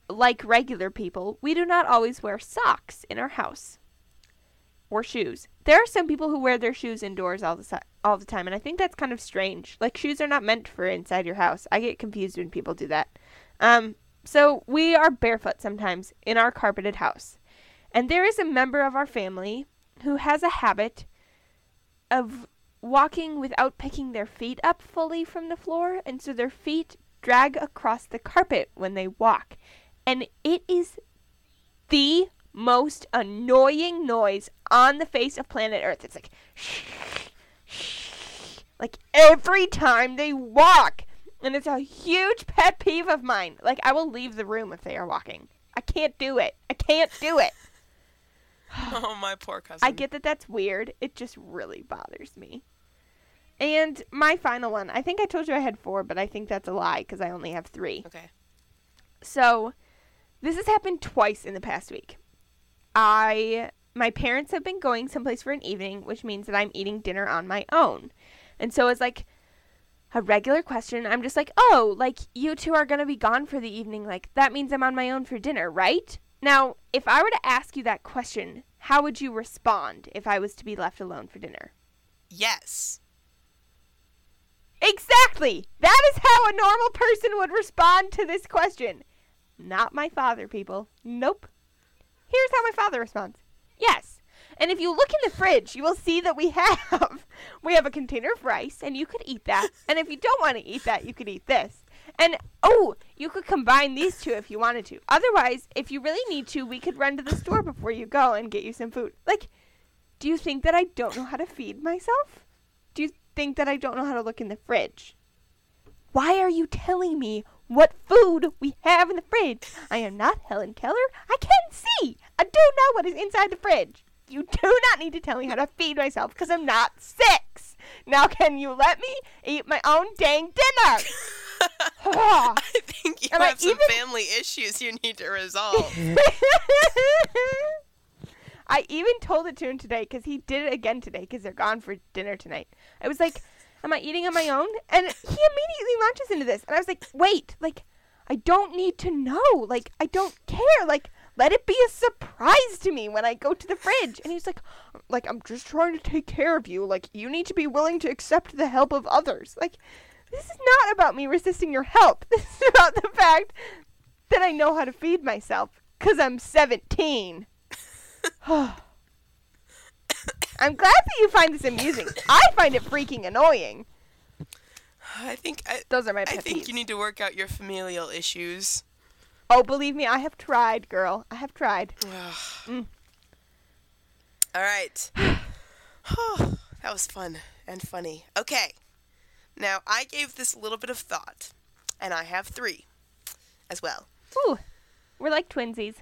like regular people, we do not always wear socks in our house or shoes. There are some people who wear their shoes indoors all the si- all the time, and I think that's kind of strange. Like shoes are not meant for inside your house. I get confused when people do that. Um, so we are barefoot sometimes in our carpeted house, and there is a member of our family who has a habit of walking without picking their feet up fully from the floor, and so their feet drag across the carpet when they walk, and it is the most annoying noise on the face of planet Earth. It's like shh shh like every time they walk. And it's a huge pet peeve of mine. Like I will leave the room if they are walking. I can't do it. I can't do it. Oh, my poor cousin. I get that that's weird. It just really bothers me. And my final one. I think I told you I had 4, but I think that's a lie cuz I only have 3. Okay. So, this has happened twice in the past week. I my parents have been going someplace for an evening, which means that I'm eating dinner on my own. And so it's like a regular question. I'm just like, "Oh, like you two are going to be gone for the evening. Like that means I'm on my own for dinner, right?" Now, if I were to ask you that question, how would you respond if I was to be left alone for dinner? Yes. Exactly. That is how a normal person would respond to this question. Not my father, people. Nope. Here's how my father responds. Yes. And if you look in the fridge, you will see that we have we have a container of rice and you could eat that. And if you don't want to eat that, you could eat this. And oh, you could combine these two if you wanted to. Otherwise, if you really need to, we could run to the store before you go and get you some food. Like, do you think that I don't know how to feed myself? Think that I don't know how to look in the fridge? Why are you telling me what food we have in the fridge? I am not Helen Keller. I can see. I do know what is inside the fridge. You do not need to tell me how to feed myself because I'm not six. Now, can you let me eat my own dang dinner? Ah. I think you I have some even- family issues you need to resolve. I even told it to him today because he did it again today because they're gone for dinner tonight. I was like, "Am I eating on my own?" And he immediately launches into this, and I was like, "Wait, like, I don't need to know. Like, I don't care. Like, let it be a surprise to me when I go to the fridge." And he's like, "Like, I'm just trying to take care of you. Like, you need to be willing to accept the help of others. Like, this is not about me resisting your help. This is about the fact that I know how to feed myself because I'm 17." I'm glad that you find this amusing. I find it freaking annoying. I think I, Those are my I think peeves. you need to work out your familial issues. Oh, believe me, I have tried, girl. I have tried. Mm. All right. that was fun and funny. Okay. Now, I gave this a little bit of thought, and I have three as well. Ooh, we're like twinsies.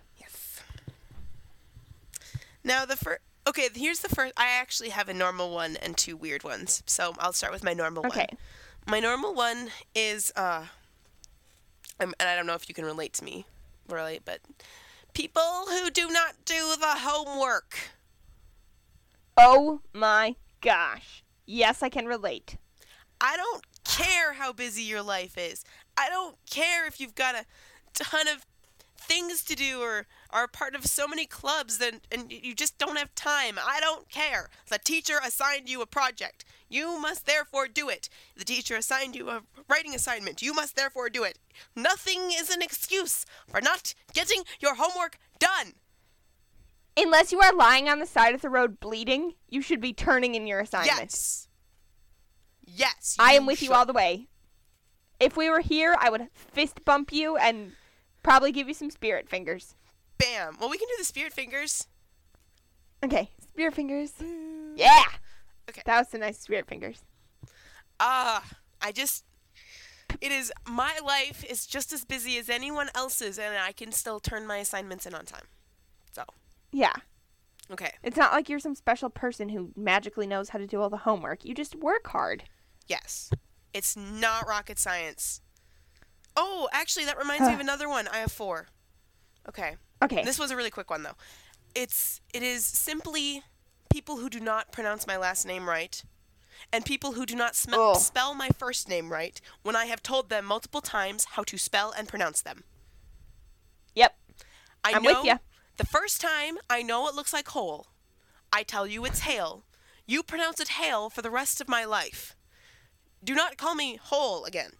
Now, the first. Okay, here's the first. I actually have a normal one and two weird ones. So I'll start with my normal Okay. one. My normal one is, uh, and I don't know if you can relate to me, relate, but people who do not do the homework. Oh my gosh. Yes, I can relate. I don't care how busy your life is. I don't care if you've got a ton of things to do or are part of so many clubs that and you just don't have time. I don't care. The teacher assigned you a project. You must therefore do it. The teacher assigned you a writing assignment. You must therefore do it. Nothing is an excuse for not getting your homework done. Unless you are lying on the side of the road bleeding, you should be turning in your assignment. Yes. Yes. I am with you all the way. If we were here, I would fist bump you and probably give you some spirit fingers. Bam. Well, we can do the spirit fingers. Okay, spirit fingers. Yeah. Okay. That was some nice spirit fingers. Ah, I just. It is my life is just as busy as anyone else's, and I can still turn my assignments in on time. So, Yeah. okay. It's not like you're some special person who magically knows how to do all the homework. You just work hard. Yes. It's not rocket science. Oh, actually, that reminds me of another one. I have four. Okay. Okay. This was a really quick one though. It's it is simply people who do not pronounce my last name right, and people who do not sm- Oh. spell my first name right when I have told them multiple times how to spell and pronounce them. yep. I I'm know with you. the first time I know it looks like hole. I tell you it's hail. You pronounce it hail for the rest of my life. Do not call me hole again.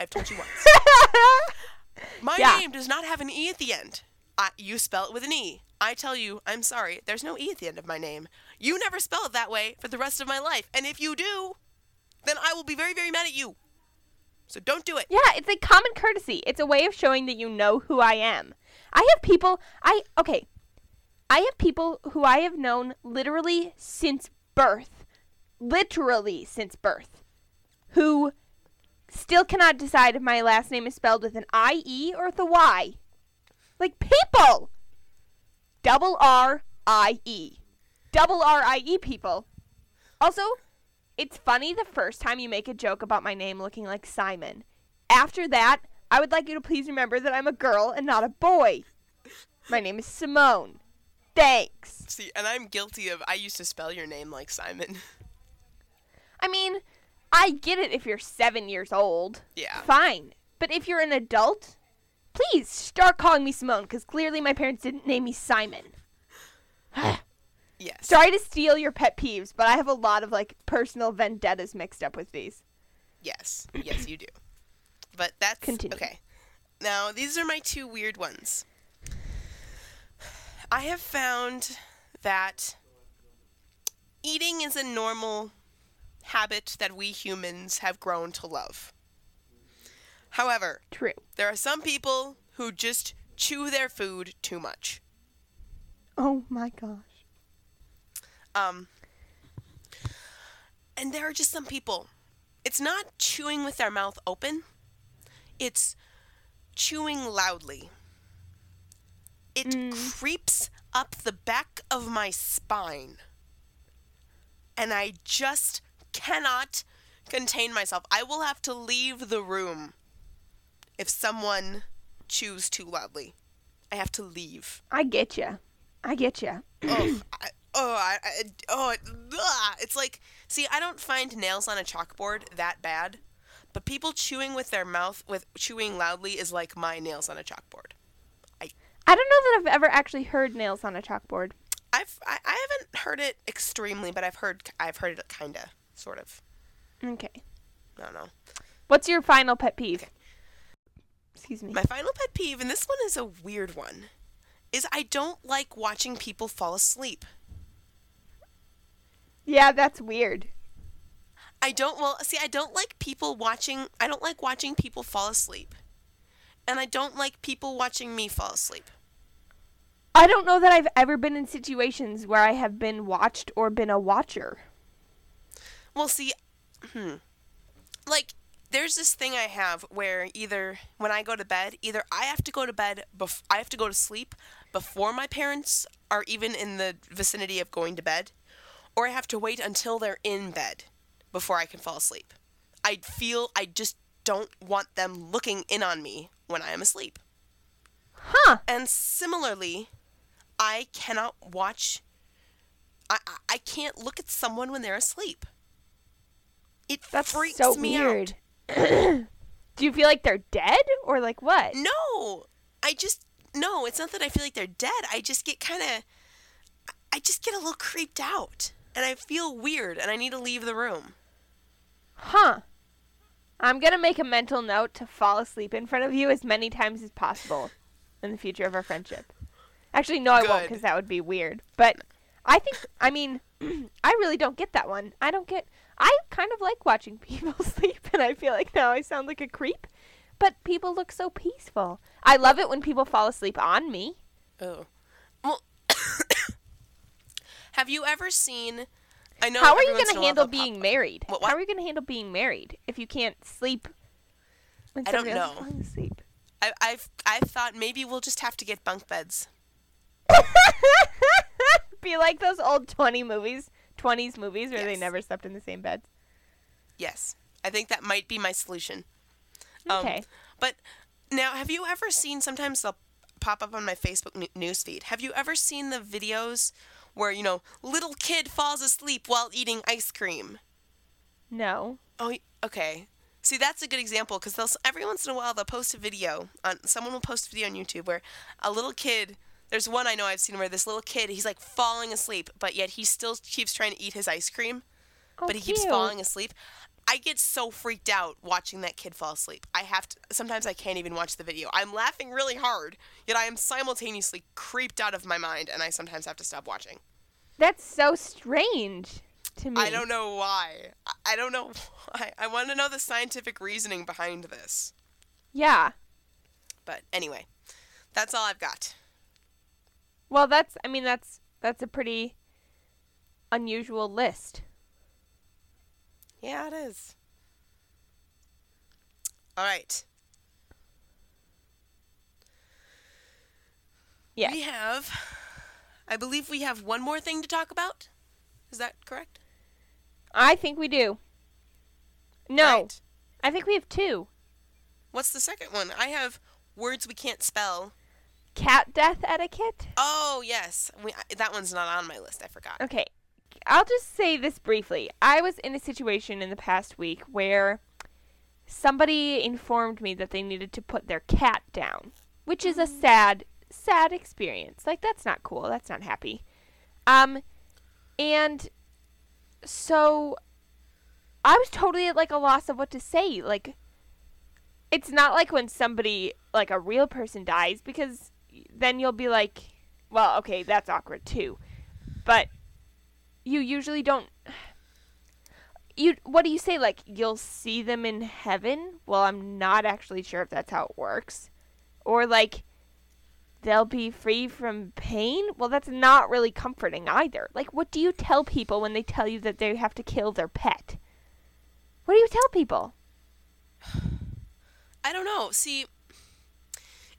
I've told you once. My Yeah. name does not have an E at the end. I, you spell it with an E. I tell you, I'm sorry, there's no E at the end of my name. You never spell it that way for the rest of my life. And if you do, then I will be very, very mad at you. So don't do it. Yeah, it's a common courtesy. It's a way of showing that you know who I am. I have people I okay. I have people who I have known literally since birth. Literally since birth. Who still cannot decide if my last name is spelled with an I E or with a Y. Like people. Double R I E. Double R I E people. Also, it's funny the first time you make a joke about my name looking like Simon. After that, I would like you to please remember that I'm a girl and not a boy. My name is Simone. Thanks. See, and I'm guilty of, I used to spell your name like Simon. I mean, I get it if you're seven years old. Yeah. Fine. But if you're an adult, please start calling me Simone because clearly my parents didn't name me Simon. Yes. Sorry to steal your pet peeves, but I have a lot of like personal vendettas mixed up with these. Yes. Yes, you do. But that's Continue. okay. Now, these are my two weird ones. I have found that eating is a normal habit that we humans have grown to love. However, True. there are some people who just chew their food too much. Oh my gosh. Um, and there are just some people. It's not chewing with their mouth open. It's chewing loudly. It Mm. creeps up the back of my spine. And I just cannot contain myself. I will have to leave the room if someone chews too loudly. I have to leave. I get you. I get you. oh, I, oh, I, I, oh, it, ugh. it's like, see, I don't find nails on a chalkboard that bad, but people chewing with their mouth, with chewing loudly, is like my nails on a chalkboard. I I don't know that I've ever actually heard nails on a chalkboard. I've, I, I haven't heard it extremely, but I've heard, I've heard it kinda, sort of. Okay. I don't know. What's your final pet peeve? Excuse me. My final pet peeve, and this one is a weird one, is I don't like watching people fall asleep. yeah, that's weird. I don't well see I don't like people watching I don't like watching people fall asleep. And I don't like people watching me fall asleep. I don't know that I've ever been in situations where I have been watched or been a watcher. Well, see hmm. Like there's this thing I have where either when I go to bed, either I have to go to bed bef- I have to go to sleep before my parents are even in the vicinity of going to bed, or I have to wait until they're in bed before I can fall asleep. I feel I just don't want them looking in on me when I am asleep. Huh. And similarly, I cannot watch. I I- I can't look at someone when they're asleep. It That's freaks so me weird. out. Do you feel like they're dead or like what? No, I just no, it's not that I feel like they're dead. I just get kind of I just get a little creeped out and I feel weird and I need to leave the room. Huh. I'm going to make a mental note to fall asleep in front of you as many times as possible in the future of our friendship. Actually, no, I won't because that would be weird. But I think, I mean, I really don't get that one. I don't get, I kind of like watching people sleep, and I feel like now I sound like a creep. But people look so peaceful. I love it when people fall asleep on me. Oh. Well, have you ever seen I know How are you going to handle being married? What- How are you going to handle being married if you can't sleep when I don't know. falling asleep? I, I've I've thought maybe we'll just have to get bunk beds. Be like those old 20 movies, 20s movies where they never slept in the same beds. Yes, I think that might be my solution. Um, Okay. But now, have you ever seen? Sometimes they'll pop up on my Facebook newsfeed. Have you ever seen the videos where you know little kid falls asleep while eating ice cream? No. Oh, okay. See, that's a good example because they'll every once in a while they'll post a video on someone will post a video on YouTube where a little kid. There's one I know I've seen where this little kid he's like falling asleep, but yet he still keeps trying to eat his ice cream, Oh, but he keeps falling asleep. I get so freaked out watching that kid fall asleep. I have to. Sometimes I can't even watch the video. I'm laughing really hard, yet I am simultaneously creeped out of my mind, and I sometimes have to stop watching. That's so strange to me. I don't know why. I- I don't know why. I want to know the scientific reasoning behind this. Yeah. But anyway, that's all I've got. Well, that's I mean that's that's a pretty unusual list. Yeah, it is. All right. Yeah. We have, I believe we have one more thing to talk about. Is that correct? I think we do. No. Right. I think we have two. What's the second one? I have words we can't spell. Cat death etiquette? Oh, yes. We, that one's not on my list. I forgot. Okay. I'll just say this briefly. I was in a situation in the past week where somebody informed me that they needed to put their cat down, which is a sad, sad experience. Like that's not cool. That's not happy. Um and so I was totally at like a loss of what to say. Like it's not like when somebody like a real person dies because then you'll be like, well, okay, that's awkward too. But you usually don't you what do you say like you'll see them in heaven? Well, I'm not actually sure if that's how it works. Or like they'll be free from pain? Well, that's not really comforting either. Like what do you tell people when they tell you that they have to kill their pet? What do you tell people? I don't know. See,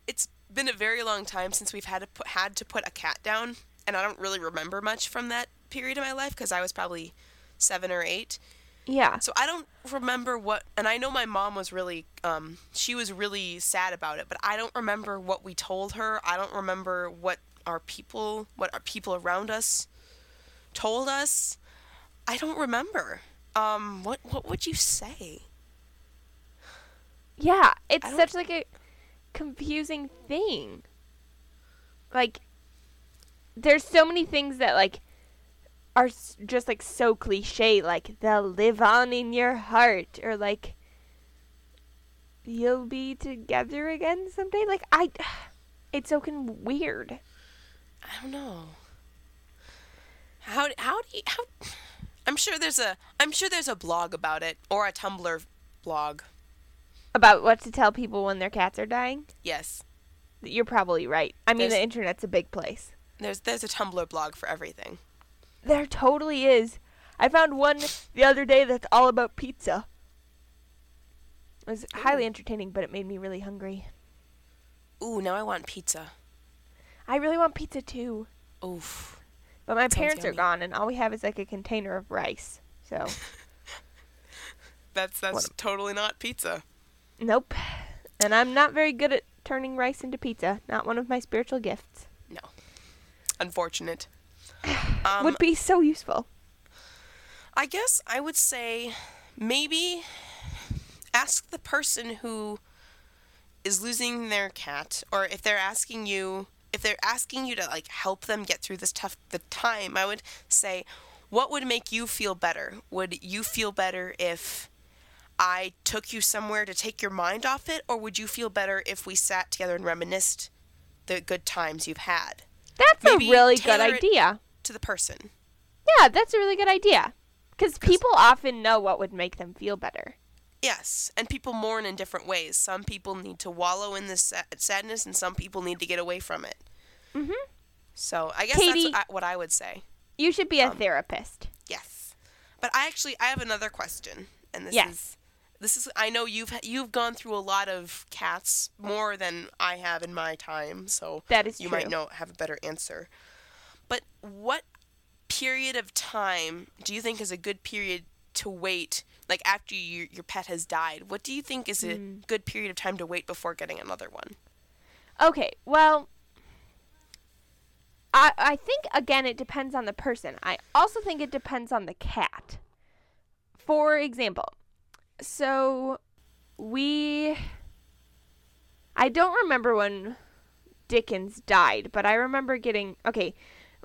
it's been a very long time since we've had to put, had to put a cat down, and I don't really remember much from that period of my life because I was probably seven or eight. Yeah. So I don't remember what, and I know my mom was really, um, she was really sad about it, but I don't remember what we told her. I don't remember what our people, what our people around us told us. I don't remember. Um, what what would you say? Yeah, it's such like a confusing thing. Like there's so many things that like are just like so cliche like they'll live on in your heart or like you'll be together again someday like I it's so con- weird. I don't know. How how do you how? I'm sure there's a I'm sure there's a blog about it or a Tumblr blog. About what to tell people when their cats are dying? Yes, You're probably right. I mean, the internet's a big place. there's there's a Tumblr blog for everything. There totally is. I found one the other day that's all about pizza. It was highly entertaining, but it made me really hungry. Ooh, now I want pizza. I really want pizza too. Oof. But my Sounds parents are gone, and all we have is like a container of rice. So, That's that's What- totally not pizza. Nope. And I'm not very good at turning rice into pizza. Not one of my spiritual gifts. No. Unfortunate. Um, Would be so useful. I guess I would say maybe ask the person who is losing their cat or if they're asking you if they're asking you to like help them get through this tough the time, I would say what would make you feel better? Would you feel better if I took you somewhere to take your mind off it or would you feel better if we sat together and reminisced the good times you've had? That's Maybe a really good idea. To the person. Yeah, that's a really good idea. Because people often know what would make them feel better. Yes, and people mourn in different ways. Some people need to wallow in this sa- sadness, and some people need to get away from it. Mhm. So I guess Katie- that's what I, what I would say. You should be a Um, therapist. Yes, but I actually I have another question, and this Yes. is this is I know you've you've gone through a lot of cats more than I have in my time, so That is you true. might know have a better answer. But what period of time do you think is a good period to wait? Like after your your pet has died, what do you think is a Mm. good period of time to wait before getting another one? Okay, well, I I think again it depends on the person. I also think it depends on the cat. For example, so we I don't remember when Dickens died, but I remember getting okay.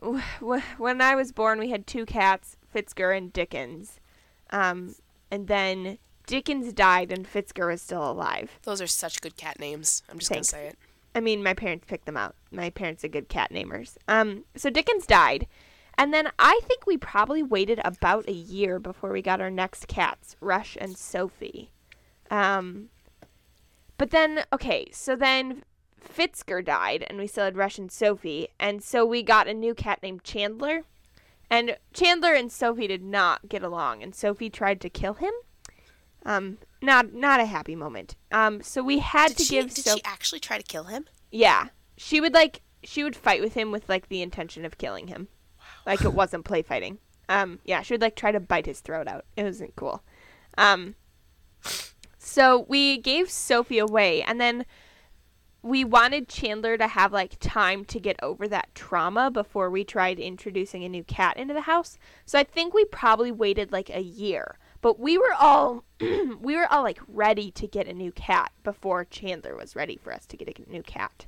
wh- wh- When I was born, we had two cats, Fitzger and Dickens, um, and then Dickens died and Fitzger was still alive. Those are such good cat names. I'm just Thanks. gonna say it. I mean, my parents picked them out. My parents are good cat namers. Um, so Dickens died, and then I think we probably waited about a year before we got our next cats, Rush and Sophie. Um, but then okay, so then Fitzger died, and we still had Rush and Sophie, and so we got a new cat named Chandler, and Chandler and Sophie did not get along, and Sophie tried to kill him. Um, not not a happy moment. Um, so we had Did to she give did Sophie. she actually try to kill him? Yeah. She would like she would fight with him with like the intention of killing him. Like it wasn't play fighting. Um yeah, she would like try to bite his throat out. It wasn't cool. Um so we gave Sophie away and then we wanted Chandler to have like time to get over that trauma before we tried introducing a new cat into the house. So I think we probably waited like a year. But we were all we were all like ready to get a new cat before Chandler was ready for us to get a new cat.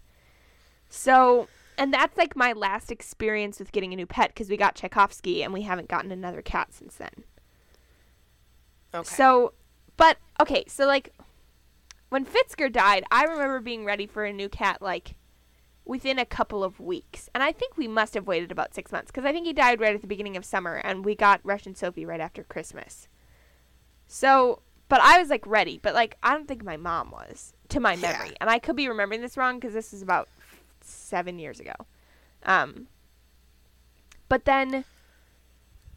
So, and that's like my last experience with getting a new pet because we got Tchaikovsky and we haven't gotten another cat since then. Okay. So, but okay, so like when Fitzger died, I remember being ready for a new cat like within a couple of weeks. And I think we must have waited about six months because I think he died right at the beginning of summer and we got Rush and Sophie right after Christmas. So, but I was like ready, but like I don't think my mom was to my Yeah. memory. And I could be remembering this wrong because this is about seven years ago. Um, but then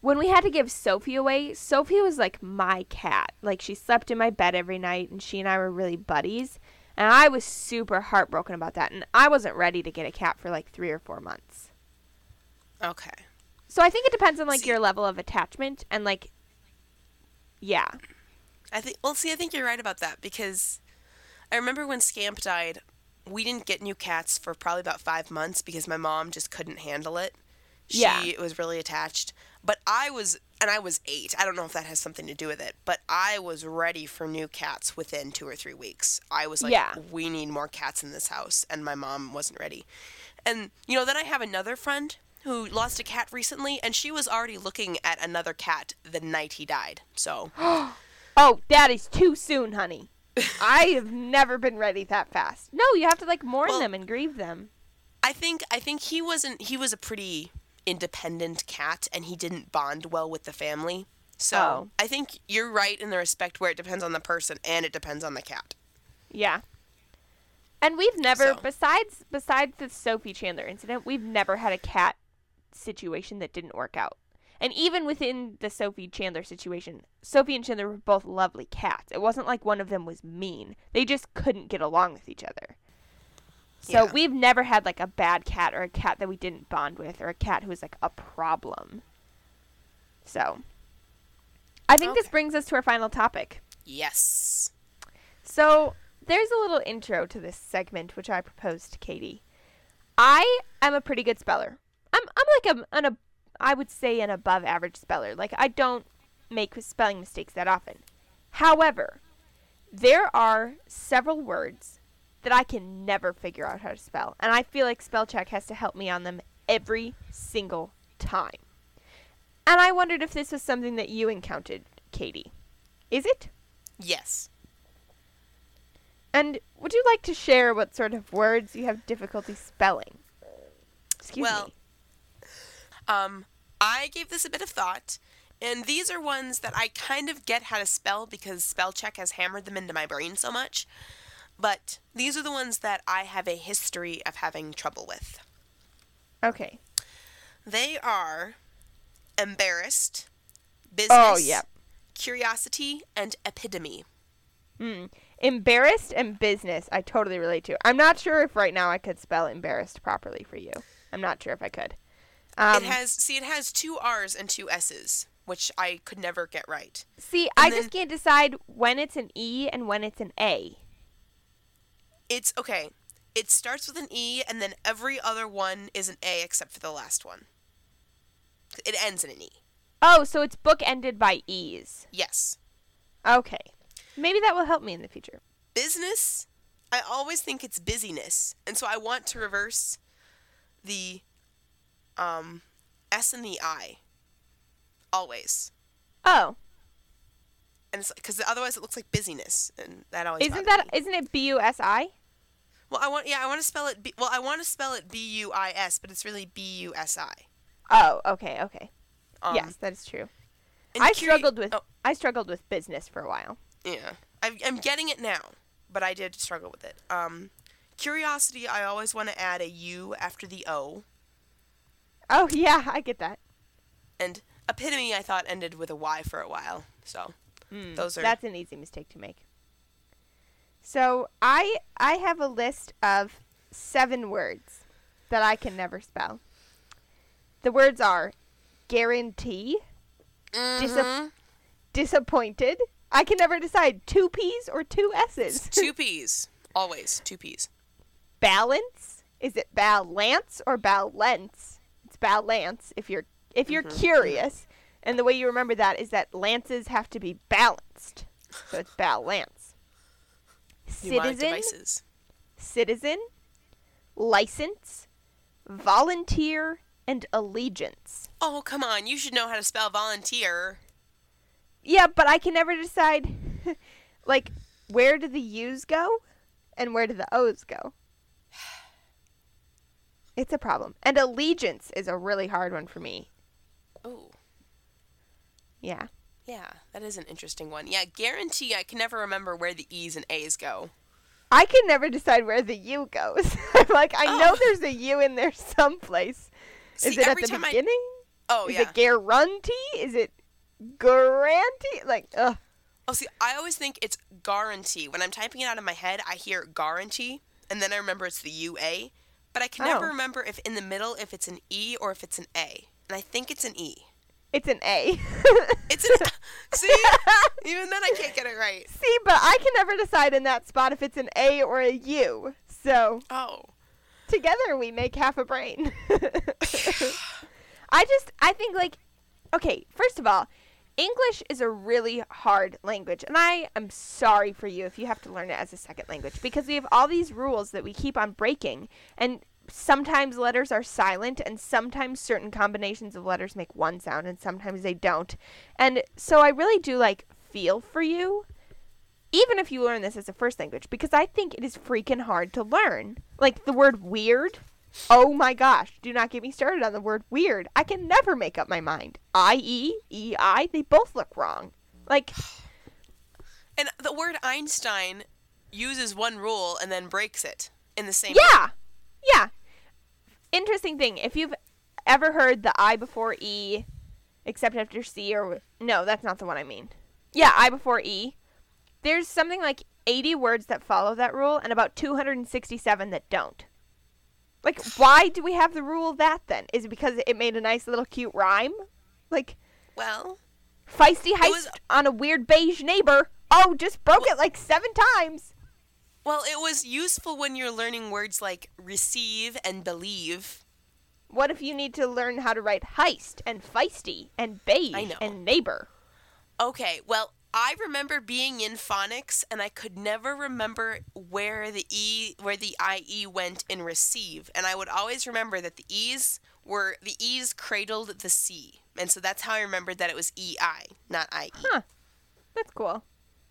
when we had to give Sophie away, Sophie was like my cat. Like she slept in my bed every night and she and I were really buddies. And I was super heartbroken about that. And I wasn't ready to get a cat for like three or four months. okay. So I think it depends on like See- your level of attachment and like, yeah. I think well see I think you're right about that because I remember when Scamp died, we didn't get new cats for probably about 5 months because my mom just couldn't handle it. She Yeah. was really attached. But I was and I was 8. I don't know if that has something to do with it, but I was ready for new cats within 2 or 3 weeks. I was like Yeah. we need more cats in this house and my mom wasn't ready. And you know, then I have another friend who lost a cat recently and she was already looking at another cat the night he died. So, Oh, that is too soon, honey. I have never been ready that fast. No, you have to like mourn Well- them and grieve them. I think I think he wasn't he was a pretty independent cat and he didn't bond well with the family. So Oh. I think you're right in the respect where it depends on the person and it depends on the cat. Yeah. And we've never So- besides besides the Sophie Chandler incident, we've never had a cat situation that didn't work out. And even within the Sophie Chandler situation, Sophie and Chandler were both lovely cats. It wasn't like one of them was mean. They just couldn't get along with each other. So Yeah. we've never had like a bad cat or a cat that we didn't bond with or a cat who was like a problem. So I think this brings us to our final topic. Yes. So there's a little intro to this segment which I proposed to Katie. I am a pretty good speller. I'm I'm like a, an a I would say an above average speller. Like I don't make spelling mistakes that often. However, there are several words that I can never figure out how to spell. And I feel like spell check has to help me on them every single time. And I wondered if this was something that you encountered, Katie. Is it? Yes. And would you like to share what sort of words you have difficulty spelling? Excuse Well, me. Um, I gave this a bit of thought, and these are ones that I kind of get how to spell because spell check has hammered them into my brain so much. But these are the ones that I have a history of having trouble with. Okay. They are embarrassed, business, Oh, yeah. curiosity, and epidemy. Mm. Embarrassed and business, I totally relate to. I'm not sure if right now I could spell embarrassed properly for you. I'm not sure if I could. Um, it has see, it has two R's and two S's, which I could never get right. see, I and just can't decide when it's an E and when it's an A. It's okay. It starts with an E, and then every other one is an A except for the last one. It ends in an E. Oh, so it's book ended by E's. Yes. Okay. Maybe that will help me in the future. Business, I always think it's busyness, and so I want to reverse the um, S and the I. Always. Oh, And it's because otherwise it looks like busyness, and that always isn't that isn't it B U S I? Well, I want yeah, I want to spell it. B, well, I want to spell it B U I S, but it's really B U S I. Oh, okay, okay. Um, yes, that is true. I curi- struggled with Oh, I struggled with business for a while. yeah, I, I'm getting it now, but I did struggle with it. Um, curiosity, I always want to add a U after the O, Oh yeah, I get that. and epitome I thought ended with a Y for a while. So Mm, Those are- That's an easy mistake to make. So I I have a list of seven words that I can never spell. The words are guarantee, Mhm. disappointed. I can never decide two P's or two S's. two P's, always two P's. balance. Is it balance or balance? It's balance if you're if you're Mhm. curious. And the way you remember that is that lances have to be balanced. So it's balance. Citizen, citizen, license, volunteer, and allegiance. Oh come on, you should know how to spell volunteer. Yeah, but I can never decide like where do the U's go and where do the O's go? It's a problem. And allegiance is a really hard one for me. Oh. Yeah. Yeah, that is an interesting one. Yeah, guarantee I can never remember where the E's and A's go. I can never decide where the U goes. I'm like, I know Oh. there's a U in there someplace. See, is it at the time I- beginning? Oh is yeah. it guarantee? Is it guarantee? Like, ugh. oh, see, I always think it's guarantee. When I'm typing it out in my head, I hear guarantee, and then I remember it's the UA, but I can never Oh. remember if in the middle if it's an E or if it's an A. And I think it's an E. It's an A. It's an See? Even then I can't get it right. See, but I can never decide in that spot if it's an A or a U. So Oh. together we make half a brain. I just I think like okay, first of all, English is a really hard language, and I am sorry for you if you have to learn it as a second language because we have all these rules that we keep on breaking, and sometimes letters are silent, and sometimes certain combinations of letters make one sound, and sometimes they don't. And so I really do like feel for you, even if you learn this as a first language, because I think it is freaking hard to learn. Like the word weird. Oh my gosh, do not get me started on the word weird. I can never make up my mind. I E, E I, they both look wrong. Like, And the word Einstein uses one rule and then breaks it in the same way. yeah, yeah. Interesting thing, if you've ever heard the I before E, except after C, or no, that's not the one I mean. Yeah, I before E. There's something like 80 words that follow that rule, and about 267 that don't. Like, why do we have the rule of that then? Is it because it made a nice little cute rhyme? Like, Well, feisty heist was- on a weird beige neighbor. Oh, just broke it like seven times. well, it was useful when you're learning words like receive and believe. What if you need to learn how to write heist and feisty and beige and neighbor? Okay, well, I remember being in phonics and I could never remember where the e where the ie went in receive and I would always remember that the e's were the e's cradled the c and so that's how I remembered that it was ei not ie. Huh. That's cool.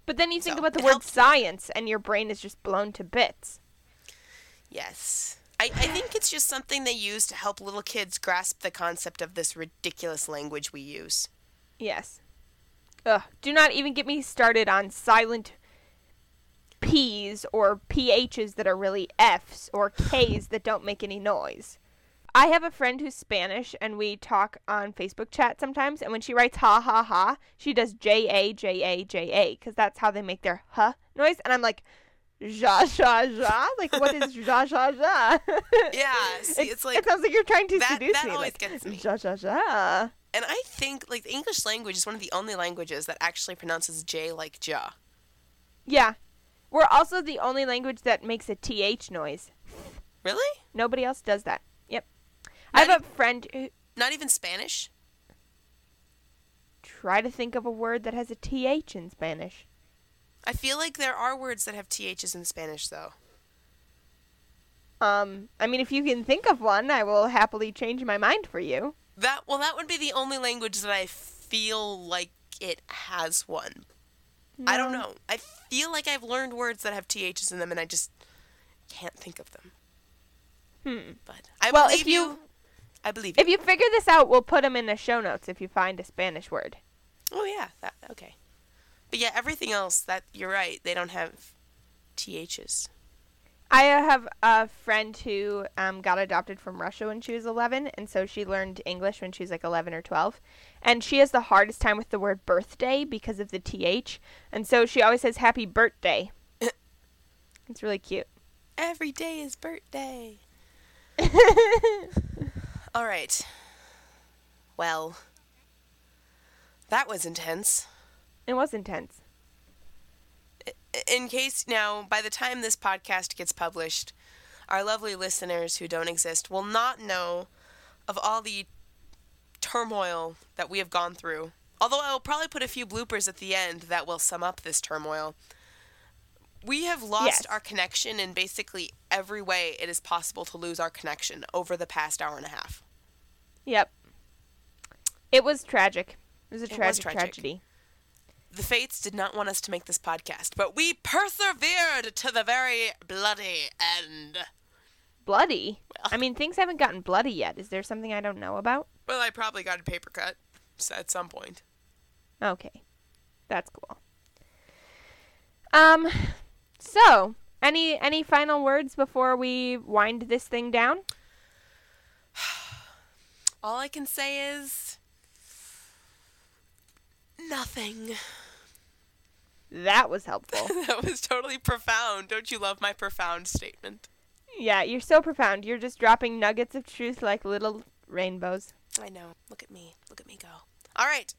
But then you think So, about the word science and your brain is just blown to bits. Yes. I, I think it's just something they use to help little kids grasp the concept of this ridiculous language we use. Yes. Ugh. Do not even get me started on silent P's or PHs that are really F's or K's that don't make any noise. I have a friend who's Spanish and we talk on Facebook chat sometimes and when she writes ha ha ha, she does J A J A J A cuz that's how they make their huh noise and I'm like ja ja ja like what is ja ja ja? Yeah, see, it's like it sounds like you're trying to that- seduce that me. always like, gets me. Ja ja ja. And I think like the English language is one of the only languages that actually pronounces J like ja. Yeah. We're also the only language that makes a TH noise. Really? Nobody else does that. Yep. I have a friend who Not even Spanish? try to think of a word that has a TH in Spanish. I feel like there are words that have THs in Spanish though. Um, I mean, if you can think of one, I will happily change my mind for you. That well that would be the only language that I feel like it has one. I don't know. I feel like I've learned words that have THs in them and I just can't think of them. Hmm. But I Well, believe if you- I believe you. If you figure this out, we'll put them in the show notes if you find a Spanish word. Oh yeah, that okay. But yeah, everything else that you're right, they don't have THs. I have a friend who um, got adopted from Russia when she was 11, and so she learned English when she was like 11 or 12. And she has the hardest time with the word birthday because of the TH, and so she always says happy birthday. it's really cute. Every day is birthday. All right. Well, that was intense. It was intense. In case now, by the time this podcast gets published, our lovely listeners who don't exist will not know of all the turmoil that we have gone through. Although I will probably put a few bloopers at the end that will sum up this turmoil. We have lost Yes. our connection in basically every way it is possible to lose our connection over the past hour and a half. Yep. It was tragic. It was a was tragic, tragic. tragedy. The fates did not want us to make this podcast, but we persevered to the very bloody end. Bloody. Well. I mean, things haven't gotten bloody yet. Is there something I don't know about? Well, I probably got a paper cut at some point. Okay. That's cool. Um so, any any final words before we wind this thing down? All I can say is nothing. That was helpful. that was totally profound. Don't you love my profound statement? yeah, you're so profound. You're just dropping nuggets of truth like little rainbows. I know. Look at me. Look at me go. All right.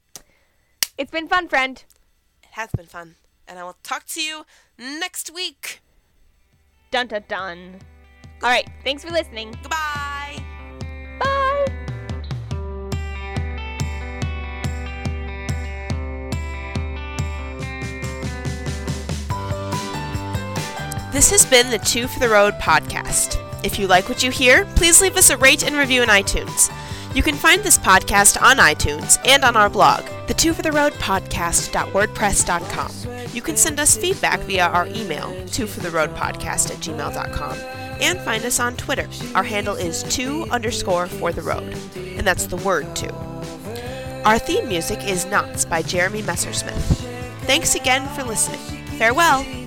It's been fun, friend. It has been fun. And I will talk to you next week. Dun dun dun. All right, thanks for listening. Goodbye. This has been the Two for the Road podcast. If you like what you hear, please leave us a rate and review in iTunes. You can find this podcast on iTunes and on our blog, the Two for the Road podcast.wordpress.com. You can send us feedback via our email, two for the road podcast at gmail.com, and find us on Twitter. Our handle is two underscore for the road, and that's the word two. Our theme music is Knots by Jeremy Messersmith. Thanks again for listening. Farewell.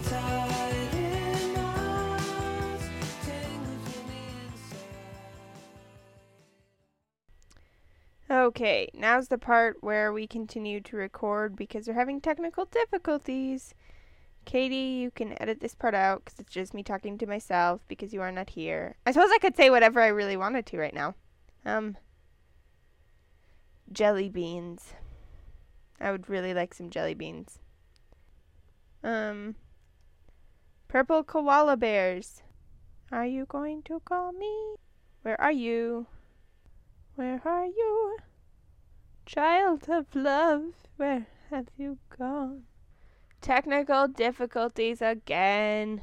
Okay, now's the part where we continue to record because we're having technical difficulties. Katie, you can edit this part out because it's just me talking to myself because you are not here. I suppose I could say whatever I really wanted to right now. Um, jelly beans. I would really like some jelly beans. Um, purple koala bears. Are you going to call me? Where are you? Where are you? Child of love, where have you gone? Technical difficulties again.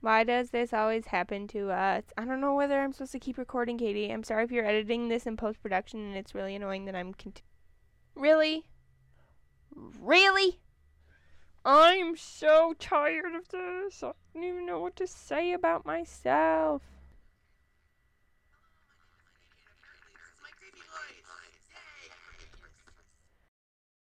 Why does this always happen to us? I don't know whether I'm supposed to keep recording, Katie. I'm sorry if you're editing this in post production and it's really annoying that I'm. Cont- really? Really? I'm so tired of this. I don't even know what to say about myself.